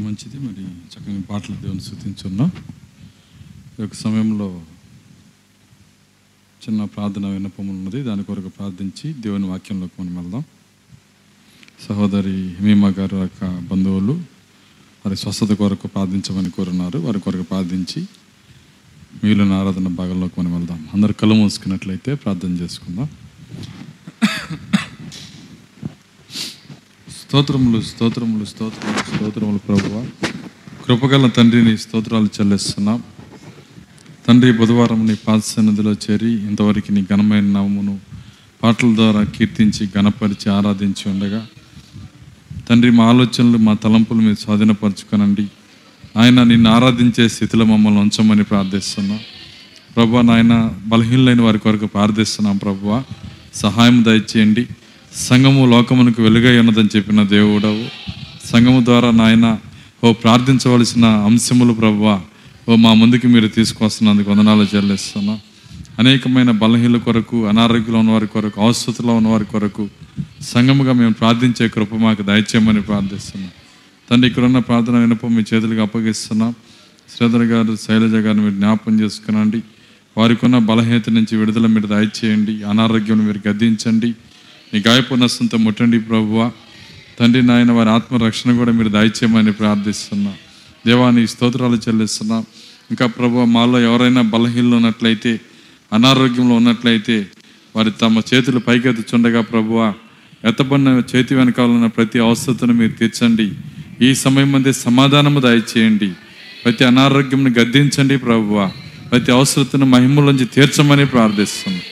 మంచిది. మరి చక్కని పాటలు దేవుని శృతించున్నాం ఈ యొక్క సమయంలో చిన్న ప్రార్థన విన్నపం ఉన్నది. దాని కొరకు ప్రార్థించి దేవుని వాక్యంలోకి మనం వెళ్దాం సహోదరి హేమా గారు యొక్క బంధువులు వారి స్వస్థత కొరకు ప్రార్థించమని కోరున్నారు. వారి కొరకు ప్రార్థించి మీలో ఆరాధన భాగంలోకి మనం వెళ్దాం అందరు కళ్ళు మూసుకున్నట్లయితే ప్రార్థన చేసుకుందాం. స్తోత్రములు స్తోత్రములు స్తోత్రములు స్తోత్రములు ప్రభువ. కృపగల తండ్రిని స్తోత్రాలు చెల్లిస్తున్నాం. తండ్రి బుధవారం నీ పాదసన్నిధిలో చేరి ఇంతవరకు నీ ఘనమైన నామమును పాటల ద్వారా కీర్తించి గణపరిచి ఆరాధించి ఉండగా తండ్రి మా ఆలోచనలు మా తలంపులు మీరు స్వాధీనపరచుకొనండి. ఆయన నిన్ను ఆరాధించే స్థితిలో మమ్మల్ని ఉంచమని ప్రార్థిస్తున్నాం. ప్రభు నాయన బలహీనులైన వారి కొరకు ప్రార్థిస్తున్నాం ప్రభువ. సహాయం దయచేయండి. సంఘము లోకమునకు వెలుగై ఉన్నదని చెప్పిన దేవుడవు. సంఘము ద్వారా నాయన ఓ ప్రార్థించవలసిన అంశములు ప్రభువ ఓ మా ముందుకు మీరు తీసుకొస్తున్నందుకు వందనాలు చెల్లిస్తున్నా. అనేకమైన బలహీనల కొరకు అనారోగ్యంలో ఉన్న వారి కొరకు అవస్థతుల్లో ఉన్న వారి కొరకు సంఘముగా మేము ప్రార్థించే కృప మాకు దయచేయమని ప్రార్థిస్తున్నాం. తండ్రి ఇక్కడున్న ప్రార్థన వినపం మీ చేతులకు అప్పగిస్తున్నాం. శ్రీధర్ గారు శైలజ గారిని మీరు జ్ఞాపం చేసుకునండి. వారికి ఉన్న బలహీనత నుంచి విడుదల మీరు దయచేయండి. అనారోగ్యం మీరు గద్దించండి. మీ గాయపునస్తంతో ముట్టండి ప్రభువ. తండ్రి నాయన వారి ఆత్మరక్షణ కూడా మీరు దయచేయమని ప్రార్థిస్తున్నా. దేవాన్ని స్తోత్రాలు చెల్లిస్తున్నా. ఇంకా ప్రభు మాలో ఎవరైనా బలహీనలు ఉన్నట్లయితే అనారోగ్యంలో ఉన్నట్లయితే వారి తమ చేతులు పైకెత్తుచుండగా ప్రభువ ఎత్తబడిన చేతి వెనకాల ఉన్న ప్రతి అవసరతను మీరు తీర్చండి. ఈ సమయం మధ్య సమాధానము దయచేయండి ప్రతి అనారోగ్యంను గద్దించండి ప్రభువ. ప్రతి అవసరతను మహిమలోంచి తీర్చమని ప్రార్థిస్తున్నాం.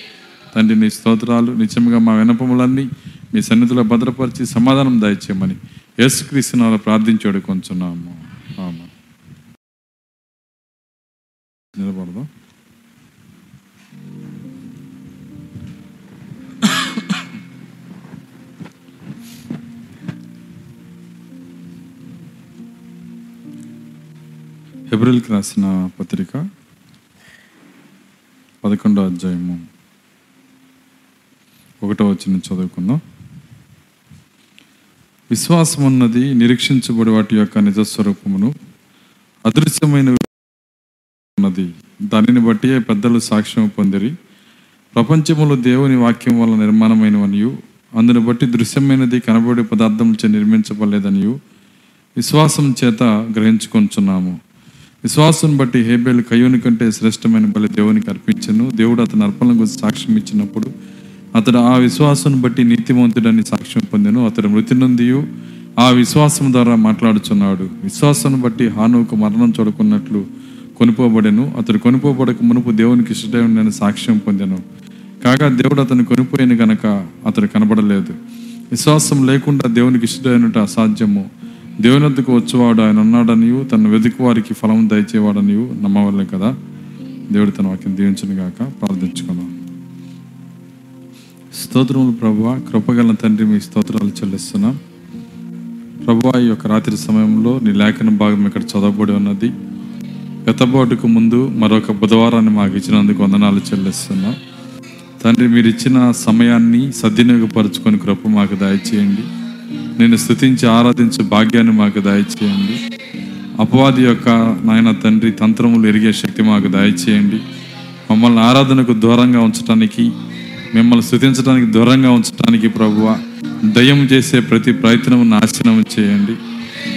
తండ్రి నీ స్తోత్రాలు నిజంగా మా వినపములన్నీ మీ సన్నిధిలో భద్రపరిచి సమాధానం దయచేయమని యేసుక్రీస్తునాలు ప్రార్థించాడు కొంచెం ఆమె నిలబడదాం. హెబ్రిల్కి రాసిన పత్రిక పదకొండో అధ్యాయము. ఒకటో వచ్చిన చదువుకుందాం. విశ్వాసం అన్నది నిరీక్షించబడి వాటి యొక్క నిజస్వరూపమును అదృశ్యమైన ఉన్నది. దానిని బట్టి పెద్దలు సాక్ష్యం పొందిరి. ప్రపంచములో దేవుని వాక్యం వల్ల నిర్మాణమైనవనియు అందుని బట్టి దృశ్యమైనది కనబడే పదార్థంచే నిర్మించబడలేదనియు విశ్వాసం చేత గ్రహించుకొంచున్నాము. విశ్వాసం బట్టి హేబేలు కయ్యూని కంటే శ్రేష్టమైన బలి దేవునికి అర్పించను. దేవుడు అతని అర్పణల గురించి సాక్ష్యం ఇచ్చినప్పుడు అతడు ఆ విశ్వాసం బట్టి నీతివంతుడని సాక్ష్యం పొందెను. అతడు మృతి నొందియు ఆ విశ్వాసం ద్వారా మాట్లాడుచున్నాడు. విశ్వాసం బట్టి హానుకు మరణం చూడకున్నట్లు కొనుపోబడెను. అతడు కొనుపోబడక మునుపు దేవునికి ఇష్టమైన సాక్ష్యం పొందెను. కాగా దేవుడు అతను కొనిపోయిన గనక అతడు కనబడలేదు. విశ్వాసం లేకుండా దేవునికి ఇష్టమైనట అసాధ్యము. దేవునద్దుకు వచ్చేవాడు ఆయన ఉన్నాడనియు తన వెతుకు వారికి ఫలం దయచేవాడనియు నమ్మవలే కదా. దేవుడు తన వాక్యం దీవించను గాక ప్రార్థించుకున్నాం స్తోత్రములు ప్రభా కృపగల తండ్రి మీ స్తోత్రాలు చెల్లిస్తున్నాం. ప్రభా ఈ యొక్క రాత్రి సమయంలో నీ లేఖన భాగం ఇక్కడ చదవబడి ఉన్నది. గతబాటుకు ముందు మరొక బుధవారాన్ని మాకు ఇచ్చినందుకు వందనాలు చెల్లిస్తున్నాం. తండ్రి మీరు ఇచ్చిన సమయాన్ని సద్వినియోగపరుచుకొని కృప మాకు దయచేయండి. నేను స్థుతించి ఆరాధించే భాగ్యాన్ని మాకు దయచేయండి. అపవాది యొక్క నాయన తండ్రి తంత్రములు ఎరిగే శక్తి మాకు దయచేయండి. మమ్మల్ని ఆరాధనకు దూరంగా ఉంచడానికి మిమ్మల్ని స్థుతించడానికి దూరంగా ఉంచడానికి ప్రభువ దయం చేసే ప్రతి ప్రయత్నం నాశనం చేయండి.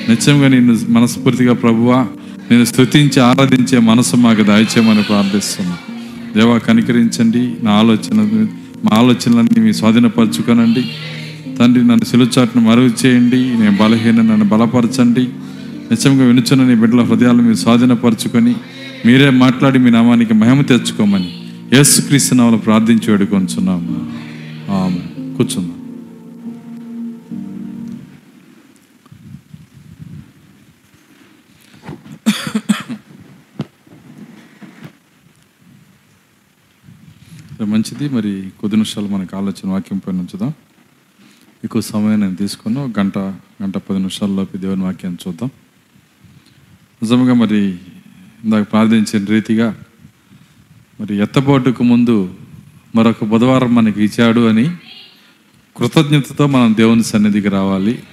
నిత్యంగా నేను మనస్ఫూర్తిగా ప్రభువ నేను స్థుతించి ఆరాధించే మనసు మాకు దయచేయమని ప్రార్థిస్తున్నాను దేవా కనికరించండి. నా ఆలోచన మా ఆలోచనలన్నీ మీ స్వాధీనపరచుకోనండి. తండ్రి నన్ను సిలుచాట్ను మరుగు చేయండి నేను బలహీన నన్ను బలపరచండి. నిజంగా వినుచున్న నీ బిడ్డల హృదయాలు మీరు స్వాధీనపరచుకొని మీరే మాట్లాడి మీ నామానికి మహిమ తెచ్చుకోమని యేసుక్రీస్తు నామలు ప్రార్థించి వేడుకొంచున్నాము. ఆమె కూర్చుందాం. మంచిది మరి కొద్ది నిమిషాలు మనకు ఆలోచన వాక్యం పైన ఉంచుదాం. ఎక్కువ సమయం నేను తీసుకుని గంట గంట పది నిమిషాల్లోపు దేవుని వాక్యాన్ని చూద్దాం. నిజంగా మరి ఇందాక ప్రార్థించిన రీతిగా మరి ఎత్తబోటుకు ముందు మరొక బుధవారం మనకి ఇచ్చాడు అని కృతజ్ఞతతో మనం దేవుని సన్నిధికి రావాలి.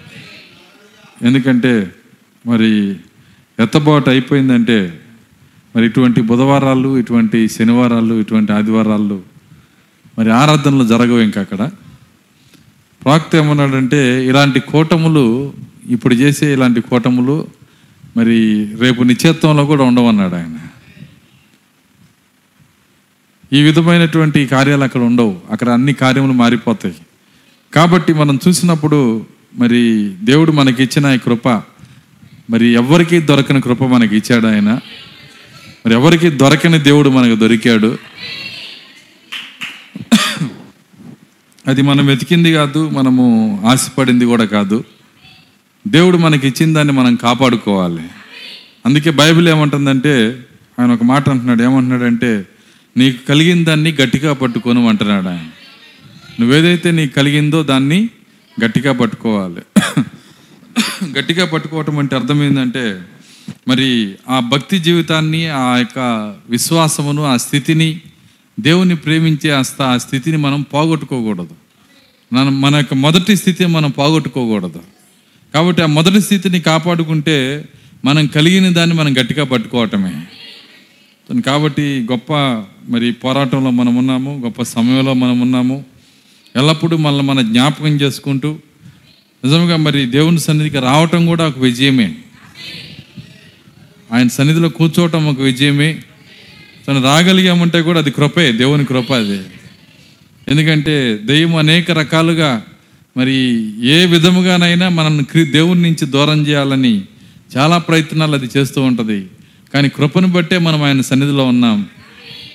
ఎందుకంటే మరి ఎత్తబాటు అయిపోయిందంటే మరి ఇటువంటి బుధవారాలు ఇటువంటి శనివారాలు ఇటువంటి ఆదివారాలు మరి ఆరాధనలు జరగవు ఇంకా అక్కడ. ప్రాక్త ఏమన్నాడంటే ఇలాంటి కూటములు ఇప్పుడు చేసే ఇలాంటి కూటములు మరి రేపు నిశ్చేత్వంలో కూడా ఉండవన్నాడు ఆయన. ఈ విధమైనటువంటి కార్యాలు అక్కడ ఉండవు. అక్కడ అన్ని కార్యములు మారిపోతాయి. కాబట్టి మనం చూసినప్పుడు మరి దేవుడు మనకి ఇచ్చిన ఈ కృప మరి ఎవరికి దొరకని కృప మనకి ఇచ్చాడు ఆయన. మరి ఎవరికి దొరకని దేవుడు మనకు దొరికాడు? అది మనం వెతికింది కాదు మనము ఆశపడింది కూడా కాదు. దేవుడు మనకి ఇచ్చిన దాన్ని మనం కాపాడుకోవాలి. అందుకే బైబిల్ ఏమంటుందంటే ఆయన ఒక మాట అంటున్నాడు. ఏమంటున్నాడంటే నీకు కలిగిన దాన్ని గట్టిగా పట్టుకొని అంటున్నాడు ఆయన. నువ్వేదైతే నీకు కలిగిందో దాన్ని గట్టిగా పట్టుకోవాలి. గట్టిగా పట్టుకోవటం అంటే అర్థం ఏంటంటే మరి ఆ భక్తి జీవితాన్ని ఆ యొక్క విశ్వాసమును ఆ స్థితిని దేవుని ప్రేమించే ఆ ఆ స్థితిని మనం పోగొట్టుకోకూడదు. మన మన యొక్క మొదటి స్థితిని మనం పోగొట్టుకోకూడదు. కాబట్టి ఆ మొదటి స్థితిని కాపాడుకుంటే మనం కలిగిన దాన్ని మనం గట్టిగా పట్టుకోవటమే. కాబట్టి గొప్ప మరి పోరాటంలో మనం ఉన్నాము గొప్ప సమయంలో మనం ఉన్నాము. ఎల్లప్పుడూ మనల్ని మన జ్ఞాపకం చేసుకుంటూ నిజంగా మరి దేవుని సన్నిధికి రావటం కూడా ఒక విజయమే. ఆయన సన్నిధిలో కూర్చోవటం ఒక విజయమే. తను రాగలిగామంటే కూడా అది కృపే దేవుని కృప అది. ఎందుకంటే దెయ్యం అనేక రకాలుగా మరి ఏ విధముగానైనా మనల్ని దేవుని నుంచి దూరం చేయాలని చాలా ప్రయత్నాలు అది చేస్తూ ఉంటుంది. కానీ కృపను బట్టే మనం ఆయన సన్నిధిలో ఉన్నాం.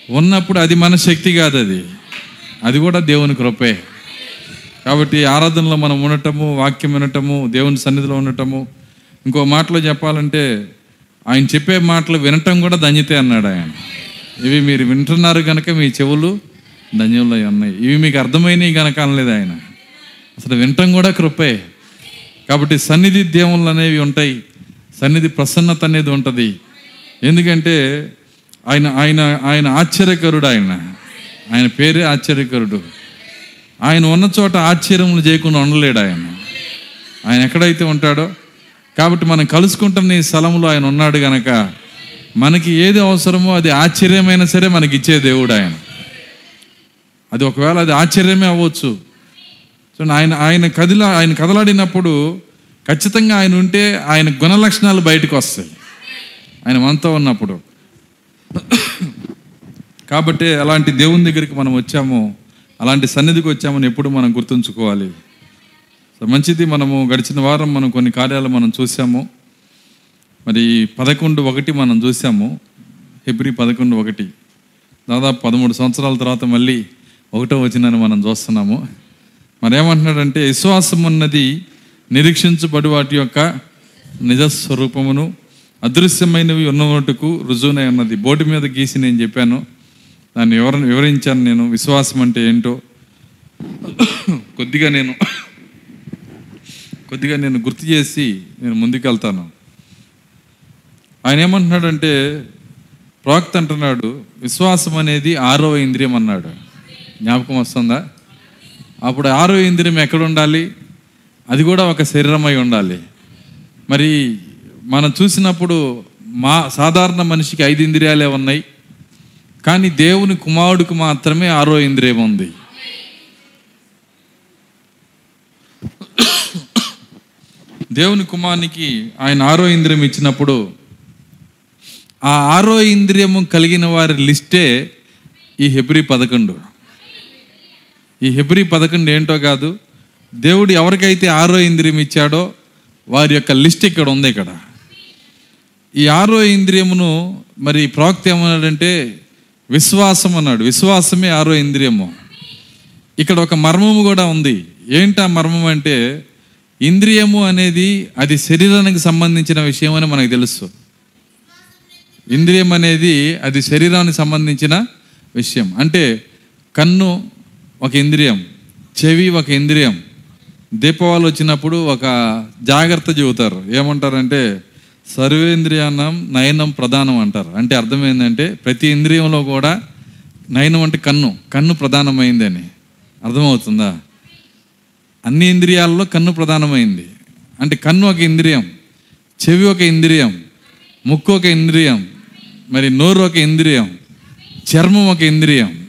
ఉన్నప్పుడు అది మన శక్తి కాదు అది. అది కూడా దేవుని కృపే. కాబట్టి ఆరాధనలో మనం ఉండటము వాక్యం వినటము దేవుని సన్నిధిలో ఉండటము ఇంకో మాటలో చెప్పాలంటే ఆయన చెప్పే మాటలు వినటం కూడా ధన్యతే అన్నాడు ఆయన. ఇవి మీరు వింటున్నారు కనుక మీ చెవులు ధన్యంలో ఉన్నాయి. ఇవి మీకు అర్థమైనవి కనుక అనలేదు ఆయన. అసలు వినటం కూడా కృపే. కాబట్టి సన్నిధి దేవుళ్ళు అనేవి ఉంటాయి. సన్నిధి ప్రసన్నత అనేది ఉంటుంది. ఎందుకంటే ఆయన ఆయన ఆయన ఆశ్చర్యకరుడు ఆయన. ఆయన పేరే ఆశ్చర్యకరుడు. ఆయన ఉన్న చోట ఆశ్చర్యములు చేయకుండా ఉండలేడు ఆయన. ఆయన ఎక్కడైతే ఉంటాడో కాబట్టి మనం కలుసుకుంటున్న ఈ స్థలంలో ఆయన ఉన్నాడు గనక మనకి ఏది అవసరమో అది ఆశ్చర్యమైనా సరే మనకి ఇచ్చే దేవుడు ఆయన. అది ఒకవేళ అది ఆశ్చర్యమే అవ్వచ్చు. సో ఆయన ఆయన కదిలా ఆయన కదలాడినప్పుడు ఖచ్చితంగా ఆయన ఉంటే ఆయన గుణ లక్షణాలు బయటకు వస్తాయి. ఆయన మనతో ఉన్నప్పుడు. కాబట్టి అలాంటి దేవుని దగ్గరికి మనం వచ్చాము అలాంటి సన్నిధికి వచ్చామని ఎప్పుడు మనం గుర్తుంచుకోవాలి. సో మంచిది మనము గడిచిన వారం మనం కొన్ని కార్యాలు మనం చూసాము. మరి పదకొండు ఒకటి మనం చూసాము. ఫిబ్రి పదకొండు ఒకటి. దాదాపు పదమూడు సంవత్సరాల తర్వాత మళ్ళీ ఒకటో వచ్చిందని మనం చూస్తున్నాము. మరి ఏమంటున్నాడంటే విశ్వాసం ఉన్నది నిరీక్షించబడి వాటి యొక్క నిజస్వరూపమును అదృశ్యమైనవి ఉన్నట్టుకు రుజువునై ఉన్నది బోర్డు మీద గీసి నేను చెప్పాను. దాన్ని వివర వివరించాను నేను. విశ్వాసం అంటే ఏంటో. కొద్దిగా నేను కొద్దిగా నేను గుర్తు చేసి నేను ముందుకెళ్తాను. ఆయన ఏమంటున్నాడంటే ప్రవక్త అంటున్నాడు విశ్వాసం అనేది ఆరో ఇంద్రియం అన్నాడు. జ్ఞాపకం వస్తుందా? అప్పుడు ఆరో ఇంద్రియం ఎక్కడ ఉండాలి? అది కూడా ఒక శరీరమై ఉండాలి. మరి మనం చూసినప్పుడు మా సాధారణ మనిషికి ఐదు ఇంద్రియాలే ఉన్నాయి కానీ దేవుని కుమారుడికి మాత్రమే ఆరో ఇంద్రియం ఉంది. దేవుని కుమారునికి ఆయన ఆరో ఇంద్రియం ఇచ్చినప్పుడు ఆ ఆరో ఇంద్రియము కలిగిన వారి లిస్టే ఈ హెబ్రి పదకొండు. ఈ హెబ్రి పదకొండు ఏంటో కాదు దేవుడు ఎవరికైతే ఆరో ఇంద్రియం ఇచ్చాడో వారి యొక్క లిస్ట్ ఇక్కడ ఉంది ఇక్కడ. ఈ ఆరో ఇంద్రియమును మరి ప్రవక్త ఏమన్నాడంటే విశ్వాసం అన్నాడు. విశ్వాసమే ఆరో ఇంద్రియము. ఇక్కడ ఒక మర్మము కూడా ఉంది. ఏంటి ఆ మర్మం అంటే ఇంద్రియము అనేది అది శరీరానికి సంబంధించిన విషయం అని మనకు తెలుసు. ఇంద్రియం అనేది అది శరీరానికి సంబంధించిన విషయం. అంటే కన్ను ఒక ఇంద్రియం చెవి ఒక ఇంద్రియం దీపావళి వచ్చినప్పుడు ఒక జాగ్రత్త చెబుతారు. ఏమంటారంటే సర్వేంద్రియానం నయనం ప్రధానం అంటారు. అంటే అర్థం ఏంటంటే ప్రతి ఇంద్రియంలో కూడా నయనం అంటే కన్ను కన్ను ప్రధానమైందని. అర్థమవుతుందా? అన్ని ఇంద్రియాల్లో కన్ను ప్రధానమైంది. అంటే కన్ను ఒక ఇంద్రియం చెవి ఒక ఇంద్రియం ముక్కు ఒక ఇంద్రియం మరి నోరు ఒక ఇంద్రియం చర్మం ఒక ఇంద్రియం.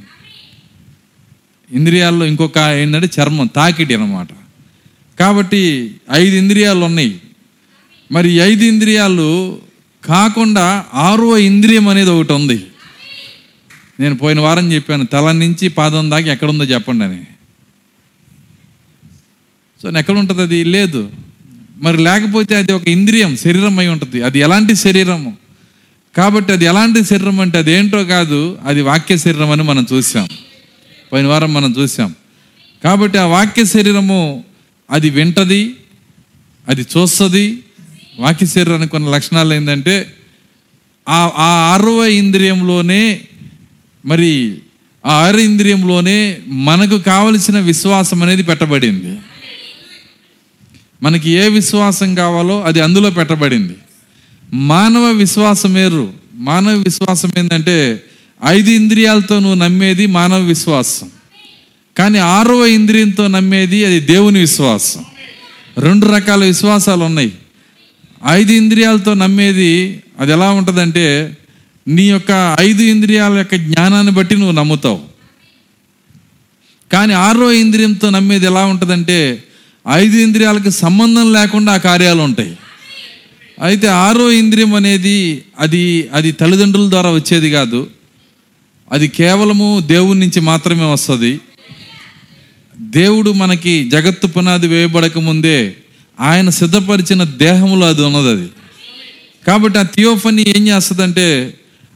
ఇంద్రియాల్లో ఇంకొక ఏంటంటే చర్మం తాకిడి అనమాట కాబట్టి ఐదు ఇంద్రియాలు ఉన్నాయి మరి ఐదు ఇంద్రియాలు కాకుండా ఆరో ఇంద్రియం అనేది ఒకటి ఉంది. నేను పోయిన వారం చెప్పాను తల నుంచి పాదం దాకా ఎక్కడుందో చెప్పండి అని. సో ఎక్కడ ఉంటుంది అది? లేదు. మరి లేకపోతే అది ఒక ఇంద్రియం శరీరం అయి ఉంటుంది. అది ఎలాంటి శరీరము? కాబట్టి అది ఎలాంటి శరీరం అంటే అది ఏంటో కాదు అది వాక్య శరీరం అని మనం చూసాం పోయిన వారం మనం చూసాం కాబట్టి ఆ వాక్య శరీరము అది వింటది అది చూస్తుంది వాక్య శరీరానికి కొన్ని లక్షణాలు ఏంటంటే ఆ ఆ ఆరవ ఇంద్రియంలోనే మరి ఆ ఆరు ఇంద్రియంలోనే మనకు కావలసిన విశ్వాసం అనేది పెట్టబడింది. మనకి ఏ విశ్వాసం కావాలో అది అందులో పెట్టబడింది. మానవ విశ్వాసం వేరు. మానవ విశ్వాసం ఏంటంటే ఐదు ఇంద్రియాలతో నువ్వు నమ్మేది మానవ విశ్వాసం. కానీ ఆరవ ఇంద్రియంతో నమ్మేది అది దేవుని విశ్వాసం. రెండు రకాల విశ్వాసాలు ఉన్నాయి. ఐదు ఇంద్రియాలతో నమ్మేది అది ఎలా ఉంటుందంటే నీ యొక్క ఐదు ఇంద్రియాల యొక్క జ్ఞానాన్ని బట్టి నువ్వు నమ్ముతావు. కానీ ఆరో ఇంద్రియంతో నమ్మేది ఎలా ఉంటుందంటే ఐదు ఇంద్రియాలకు సంబంధం లేకుండా ఆ కార్యాలు ఉంటాయి. అయితే ఆరో ఇంద్రియం అనేది అది అది తల్లిదండ్రుల ద్వారా వచ్చేది కాదు. అది కేవలము దేవుడి నుంచి మాత్రమే వస్తుంది. దేవుడు మనకి జగత్తు పునాది వేయబడక ముందే ఆయన సిద్ధపరిచిన దేహంలో అది ఉన్నది అది. కాబట్టి ఆ థియోఫనీ ఏం చేస్తుందంటే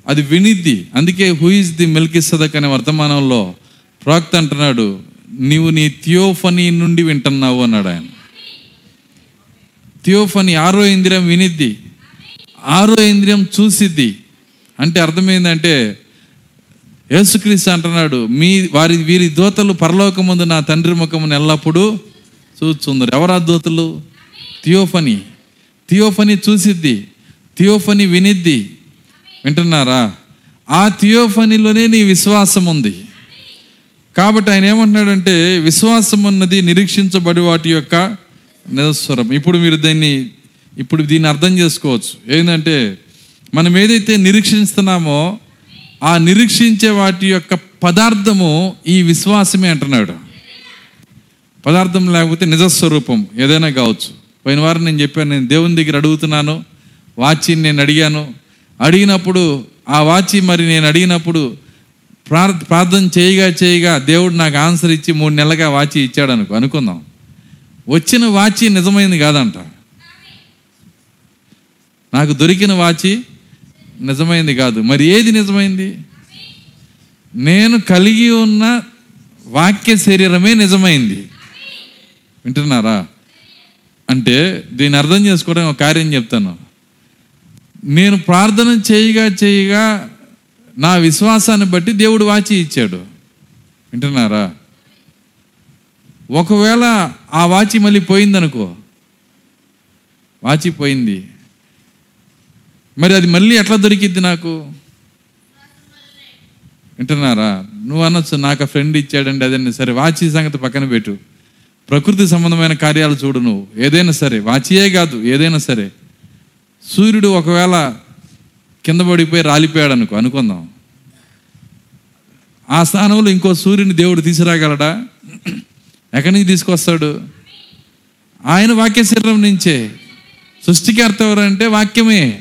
అది వినిద్ది. అందుకే హూ ఇస్ ది మిల్క్ సదక్ అనే వర్తమానంలో ప్రాక్త అంటున్నాడు నీవు నీ థియోఫనీ నుండి వింటున్నావు అన్నాడు ఆయన. థియోఫనీ ఆరో ఇంద్రియం వినిద్ది. ఆరో ఇంద్రియం చూసిద్ది. అంటే అర్థమైందంటే యేసుక్రీస్తు అంటున్నాడు మీ వారి వీరి దోతలు పరలోకముందు నా తండ్రి ముఖమును ఎల్లప్పుడూ చూచుందరు. ఎవరా దోతలు? థియోఫనీ. థియోఫనీ చూసిద్ది. థియోఫనీ వినిద్ది. వింటున్నారా? ఆ థియోఫనీలోనే నీ విశ్వాసం ఉంది. కాబట్టి ఆయన ఏమంటున్నాడంటే విశ్వాసం అన్నది నిరీక్షించబడి వాటి యొక్క నిరస్వరం. ఇప్పుడు మీరు దీన్ని ఇప్పుడు దీన్ని అర్థం చేసుకోవచ్చు. ఏంటంటే మనం ఏదైతే నిరీక్షిస్తున్నామో ఆ నిరీక్షించే వాటి యొక్క పదార్థము ఈ విశ్వాసమే అంటున్నాడు. పదార్థం లేకపోతే నిజస్వరూపం ఏదైనా కావచ్చు. పోయిన వారం నేను చెప్పాను నేను దేవుని దగ్గర అడుగుతున్నాను వాచిని నేను అడిగాను. అడిగినప్పుడు ఆ వాచి మరి నేను అడిగినప్పుడు ప్రార్ ప్రార్థన చేయగా చేయగా దేవుడు నాకు ఆన్సర్ ఇచ్చి మూడు నెలలుగా వాచి ఇచ్చాడు అనుకో అనుకుందాం. వచ్చిన వాచి నిజమైంది కాదంట. నాకు దొరికిన వాచి నిజమైంది కాదు. మరి ఏది నిజమైంది? నేను కలిగి ఉన్న వాక్య శరీరమే నిజమైంది. వింటున్నారా? అంటే దీన్ని అర్థం చేసుకోవడం ఒక కార్యం చెప్తాను. నేను ప్రార్థన చేయగా చేయగా నా విశ్వాసాన్ని బట్టి దేవుడు వాచి ఇచ్చాడు. వింటున్నారా? ఒకవేళ ఆ వాచి మళ్ళీ పోయిందనుకో వాచి పోయింది. మరి అది మళ్ళీ ఎట్లా దొరికిద్ది నాకు? వింటున్నారా? నువ్వు అనొచ్చు నాకు ఫ్రెండ్ ఇచ్చాడండి అదన్నీ సరే వాచి సంగతి పక్కన పెట్టు. ప్రకృతి సంబంధమైన కార్యాలు చూడు నువ్వు. ఏదైనా సరే వాచియే కాదు ఏదైనా సరే. సూర్యుడు ఒకవేళ కింద పడిపోయి రాలిపోయాడు అనుకో అనుకుందాం. ఆ స్థానంలో ఇంకో సూర్యుని దేవుడు తీసుకురాగలడా? ఎక్కడి నుంచి తీసుకొస్తాడు? ఆయన వాక్య శరీరం నుంచే. సృష్టికర్త ఎవరంటే వాక్యమే.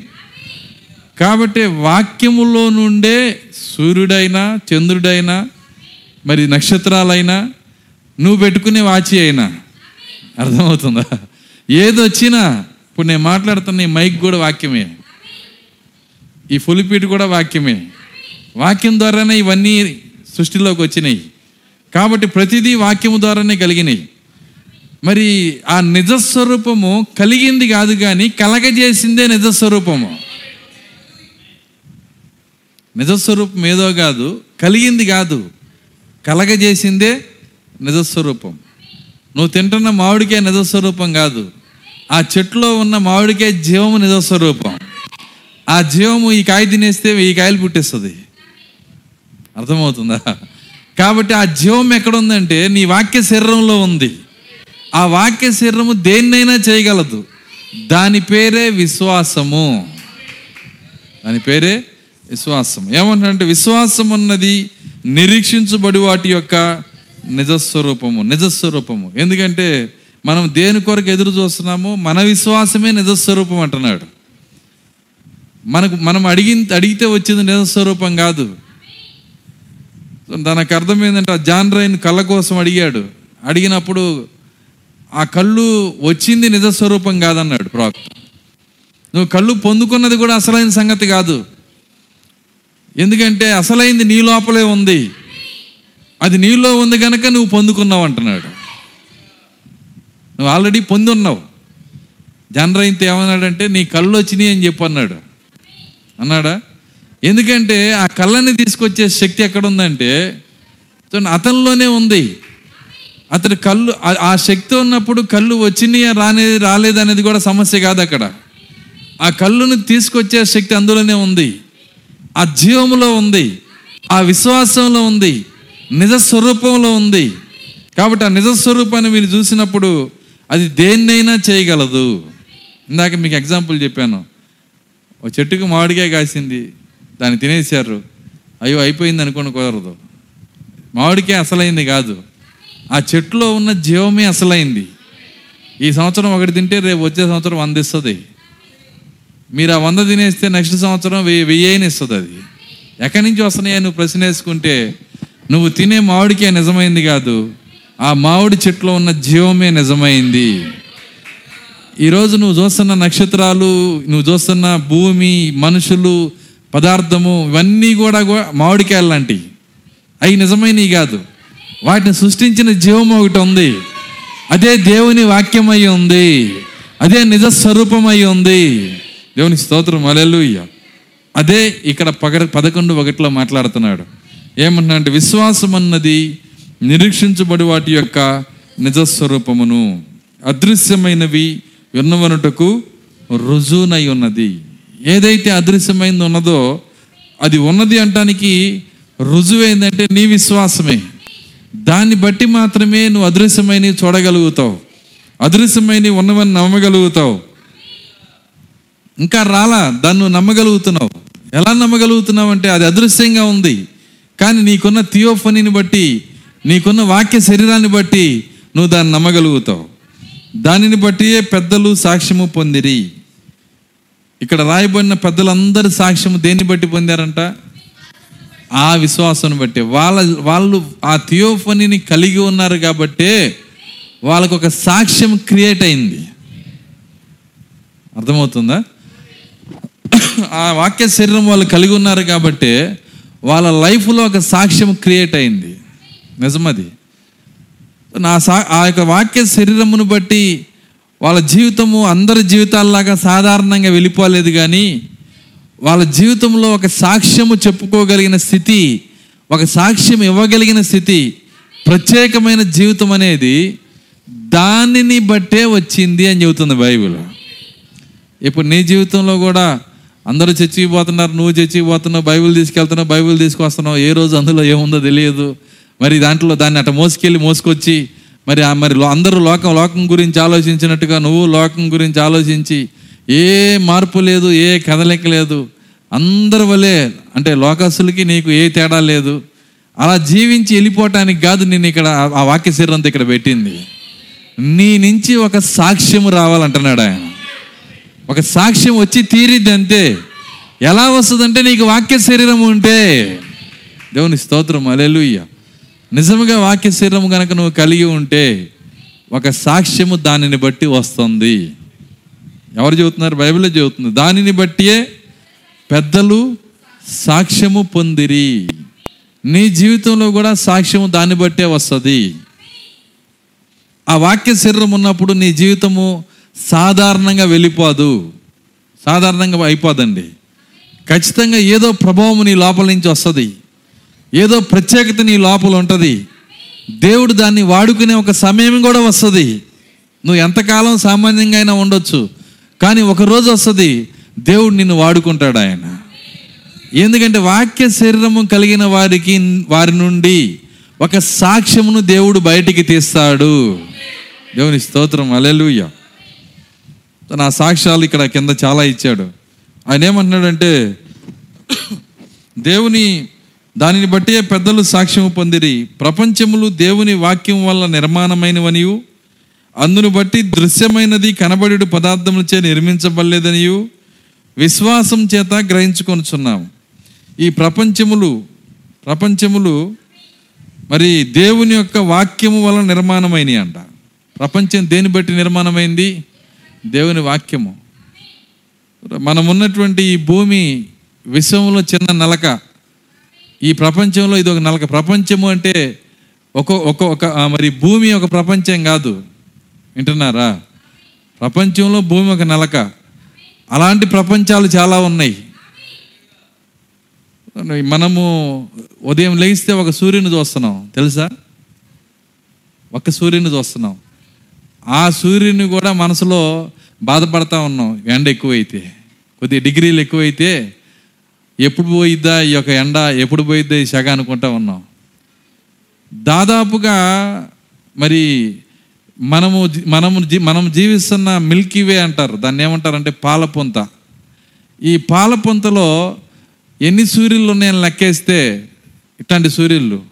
కాబట్టి వాక్యములో నుండే సూర్యుడైనా చంద్రుడైనా మరి నక్షత్రాలైనా నువ్వు పెట్టుకునే వాచి అయినా. అర్థమవుతుందా? ఏది వచ్చినా ఇప్పుడు నేను మాట్లాడుతున్న ఈ మైక్ కూడా వాక్యమే. ఈ ఫుల్పీట్ కూడా వాక్యమే. వాక్యం ద్వారానే ఇవన్నీ సృష్టిలోకి వచ్చినాయి. కాబట్టి ప్రతిదీ వాక్యము ద్వారానే కలిగినాయి. మరి ఆ నిజస్వరూపము కలిగింది కాదు కానీ కలగజేసిందే నిజస్వరూపము. నిజస్వరూపం ఏదో కాదు కలిగింది కాదు కలగజేసిందే నిజస్వరూపం. నువ్వు తింటున్న మామిడికాయ నిజస్వరూపం కాదు. ఆ చెట్టులో ఉన్న మామిడికాయ జీవము నిజస్వరూపం. ఆ జీవము ఈ కాయ తినేస్తే ఈ కాయలు పుట్టిస్తుంది. అర్థమవుతుందా? కాబట్టి ఆ జీవం ఎక్కడ ఉందంటే నీ వాక్య శరీరంలో ఉంది. ఆ వాక్య శరీరము దేన్నైనా చేయగలదు. దాని పేరే విశ్వాసము. దాని పేరే విశ్వాసం ఏమంటే విశ్వాసం అన్నది నిరీక్షించబడి వాటి యొక్క నిజస్వరూపము నిజస్వరూపము. ఎందుకంటే మనం దేని కొరకు ఎదురు చూస్తున్నామో మన విశ్వాసమే నిజస్వరూపం అంటున్నాడు. మనకు మనం అడిగి అడిగితే వచ్చింది నిజస్వరూపం కాదు. దానికి అర్థం ఏంటంటే జాన్ రైన్ కళ్ళ కోసం అడిగాడు. అడిగినప్పుడు ఆ కళ్ళు వచ్చింది నిజస్వరూపం కాదన్నాడు ప్రాక్త నువ్వు కళ్ళు పొందుకున్నది కూడా అసలైన సంగతి కాదు. ఎందుకంటే అసలైంది నీ లోపలే ఉంది. అది నీలో ఉంది కనుక నువ్వు పొందుకున్నావు అంటున్నాడు. నువ్వు ఆల్రెడీ పొంది ఉన్నావు జనరైతే ఏమన్నాడంటే నీ కళ్ళు వచ్చినాయి అని చెప్పి అన్నాడు. అన్నాడా? ఎందుకంటే ఆ కళ్ళని తీసుకొచ్చే శక్తి ఎక్కడ ఉందంటే అతనిలోనే ఉంది. అతడు కళ్ళు ఆ- శక్తి ఉన్నప్పుడు కళ్ళు వచ్చినాయా రానేది రాలేదనేది కూడా సమస్య కాదు అక్కడ. ఆ కళ్ళును తీసుకొచ్చే శక్తి అందులోనే ఉంది. ఆ జీవములో ఉంది. ఆ విశ్వాసంలో ఉంది. నిజ స్వరూపంలో ఉంది. కాబట్టి ఆ నిజ స్వరూపాన్ని మీరు చూసినప్పుడు అది దేన్నైనా చేయగలదు. ఇందాక మీకు ఎగ్జాంపుల్ చెప్పాను. ఒక చెట్టుకు మామిడికాయ కాసింది. దాన్ని తినేశారు. అయ్యో అయిపోయింది అనుకోని కుదరదు. మామిడికాయ అసలైంది కాదు. ఆ చెట్టులో ఉన్న జీవమే అసలైంది. ఈ సంవత్సరం ఒకటి తింటే రేపు వచ్చే సంవత్సరం వంద ఇస్తుంది. మీరు ఆ వంద తినేస్తే నెక్స్ట్ సంవత్సరం వెయ్యి వెయ్యి అయిన ఇస్తుంది అది. ఎక్కడి నుంచి వస్తున్నాయో నువ్వు ప్రశ్న వేసుకుంటే నువ్వు తినే మామిడికాయ నిజమైంది కాదు. ఆ మామిడి చెట్లో ఉన్న జీవమే నిజమైంది. ఈరోజు నువ్వు చూస్తున్న నక్షత్రాలు నువ్వు చూస్తున్న భూమి మనుషులు పదార్థము ఇవన్నీ కూడా మామిడికాయలు లాంటివి అవి నిజమైనవి కాదు. వాటిని సృష్టించిన జీవం ఒకటి ఉంది. అదే దేవుని వాక్యమై ఉంది. అదే నిజ స్వరూపం ఉంది. దేవుని స్తోత్రం. అలెలుయ్య అదే ఇక్కడ పగ పదకొండు ఒకటిలో మాట్లాడుతున్నాడు. ఏమంటున్నాడంటే విశ్వాసం అన్నది నిరీక్షించబడి వాటి యొక్క నిజస్వరూపమును. అదృశ్యమైనవి విన్నవనుటకు రుజువునై ఉన్నది. ఏదైతే అదృశ్యమైంది ఉన్నదో అది ఉన్నది అంటానికి రుజువు ఏంటంటే నీ విశ్వాసమే. దాన్ని బట్టి మాత్రమే నువ్వు అదృశ్యమైనవి చూడగలుగుతావు. అదృశ్యమైనవి ఉన్నవని నమ్మగలుగుతావు. ఇంకా రాలా దాన్ని నువ్వు నమ్మగలుగుతున్నావు. ఎలా నమ్మగలుగుతున్నావు అంటే అది అదృశ్యంగా ఉంది. కానీ నీకున్న థియోఫనీని బట్టి నీకున్న వాక్య శరీరాన్ని బట్టి నువ్వు దాన్ని నమ్మగలుగుతావు. దానిని బట్టియే పెద్దలు సాక్ష్యము పొందిరి. ఇక్కడ రాయబడిన పెద్దలందరూ సాక్ష్యము దేన్ని బట్టి పొందారంట? ఆ విశ్వాసాన్ని బట్టి. వాళ్ళ వాళ్ళు ఆ థియోఫనీని కలిగి ఉన్నారు కాబట్టే వాళ్ళకు ఒక సాక్ష్యం క్రియేట్ అయింది. అర్థమవుతుందా? ఆ వాక్య శరీరం వాళ్ళు కలిగి ఉన్నారు కాబట్టి వాళ్ళ లైఫ్లో ఒక సాక్ష్యం క్రియేట్ అయింది. నిజమది. నా సా ఆ యొక్క వాక్య శరీరమును బట్టి వాళ్ళ జీవితము అందరి జీవితాల్లాగా సాధారణంగా వెళ్ళిపోలేదు కానీ వాళ్ళ జీవితంలో ఒక సాక్ష్యము చెప్పుకోగలిగిన స్థితి ఒక సాక్ష్యం ఇవ్వగలిగిన స్థితి ప్రత్యేకమైన జీవితం అనేది దానిని బట్టే వచ్చింది అని చెబుతుంది బైబిల్. ఇప్పుడు నీ జీవితంలో కూడా అందరూ చర్చికి పోతున్నారు నువ్వు చర్చికి పోతున్నావు బైబిల్ తీసుకెళ్తున్నావు బైబిల్ తీసుకొస్తున్నావు ఏ రోజు అందులో ఏముందో తెలియదు. మరి దాంట్లో దాన్ని అట్ట మోసుకెళ్ళి మోసుకొచ్చి మరి ఆ మరి లో- అందరూ లోకం లోకం గురించి ఆలోచించినట్టుగా నువ్వు లోకం గురించి ఆలోచించి ఏ మార్పు లేదు ఏ కదలిక లేదు. అందరి వలే అంటే లోకస్తులకి నీకు ఏ తేడా లేదు. అలా జీవించి వెళ్ళిపోవటానికి కాదు నేను ఇక్కడ ఆ- ఆ వాక్య శరీరంతో ఇక్కడ పెట్టింది. నీ నుంచి ఒక సాక్ష్యం రావాలంటున్నాడు ఆయన. ఒక సాక్ష్యం వచ్చి తీరిద్ది అంతే ఎలా వస్తుందంటే నీకు వాక్య శరీరం ఉంటే? దేవుని స్తోత్రం అలెలుయ్య నిజముగా వాక్య శరీరం కనుక నువ్వు కలిగి ఉంటే ఒక సాక్ష్యము దానిని బట్టి వస్తుంది. ఎవరు చెబుతున్నారు? బైబిల్లో చెబుతుంది. దానిని బట్టియే పెద్దలు సాక్ష్యము పొందిరి. నీ జీవితంలో కూడా సాక్ష్యము దాన్ని బట్టే వస్తుంది. ఆ వాక్య శరీరం ఉన్నప్పుడు నీ జీవితము సాధారణంగా వెళ్ళిపోదు. సాధారణంగా అయిపోదండి. ఖచ్చితంగా ఏదో ప్రభావం నీ లోపల నుంచి వస్తుంది. ఏదో ప్రత్యేకత నీ లోపల ఉంటుంది. దేవుడు దాన్ని వాడుకునే ఒక సమయం కూడా వస్తుంది. నువ్వు ఎంతకాలం సామాన్యంగా అయినా ఉండొచ్చు. కానీ ఒకరోజు వస్తుంది దేవుడు నిన్ను వాడుకుంటాడు ఆయన. ఎందుకంటే వాక్య శరీరము కలిగిన వారికి వారి నుండి ఒక సాక్ష్యమును దేవుడు బయటికి తీస్తాడు. దేవుని స్తోత్రం. అలెలుయ్యా నా సాక్ష్యాలు ఇక్కడ కింద చాలా ఇచ్చాడు. ఆయన ఏమంటున్నాడంటే దేవుని దానిని బట్టి పెద్దలు సాక్ష్యం పొందిరి. ప్రపంచములు దేవుని వాక్యం వల్ల నిర్మాణమైనవనియు అందును బట్టి దృశ్యమైనది కనబడి పదార్థములచే నిర్మించబడలేదనియు విశ్వాసం చేత గ్రహించుకొనుచున్నాం. ఈ ప్రపంచములు ప్రపంచములు మరి దేవుని యొక్క వాక్యము వల్ల నిర్మాణమైనవి అంట ప్రపంచం దేని బట్టి నిర్మాణమైంది? దేవుని వాక్యము. మనం ఉన్నటువంటి ఈ భూమి విశ్వంలో చిన్న నలక. ఈ ప్రపంచంలో ఇది ఒక నలక. ప్రపంచము అంటే ఒక ఒక ఒక మరి భూమి ఒక ప్రపంచం కాదు. వింటున్నారా? ప్రపంచంలో భూమి ఒక నలక. అలాంటి ప్రపంచాలు చాలా ఉన్నాయి. మనము ఉదయం లేస్తే ఒక సూర్యుని చూస్తున్నాం. తెలుసా? ఒక సూర్యుని చూస్తున్నాం. ఆ సూర్యుని కూడా మనసులో బాధపడతా ఉన్నాం. ఎండ ఎక్కువైతే కొద్ది డిగ్రీలు ఎక్కువైతే ఎప్పుడు పోయిద్దా ఈ యొక్క ఎండ ఎప్పుడు పోయిద్దా ఈ సగ అనుకుంటా ఉన్నాం. దాదాపుగా మరి మనము మనము జీ- మనం జీవిస్తున్న మిల్కీ వే అంటారు. దాన్ని ఏమంటారంటే పాలపుంత. ఈ పాలపుంతలో ఎన్ని సూర్యులు ఉన్నాయని లెక్కేస్తే ఇట్లాంటి సూర్యులు.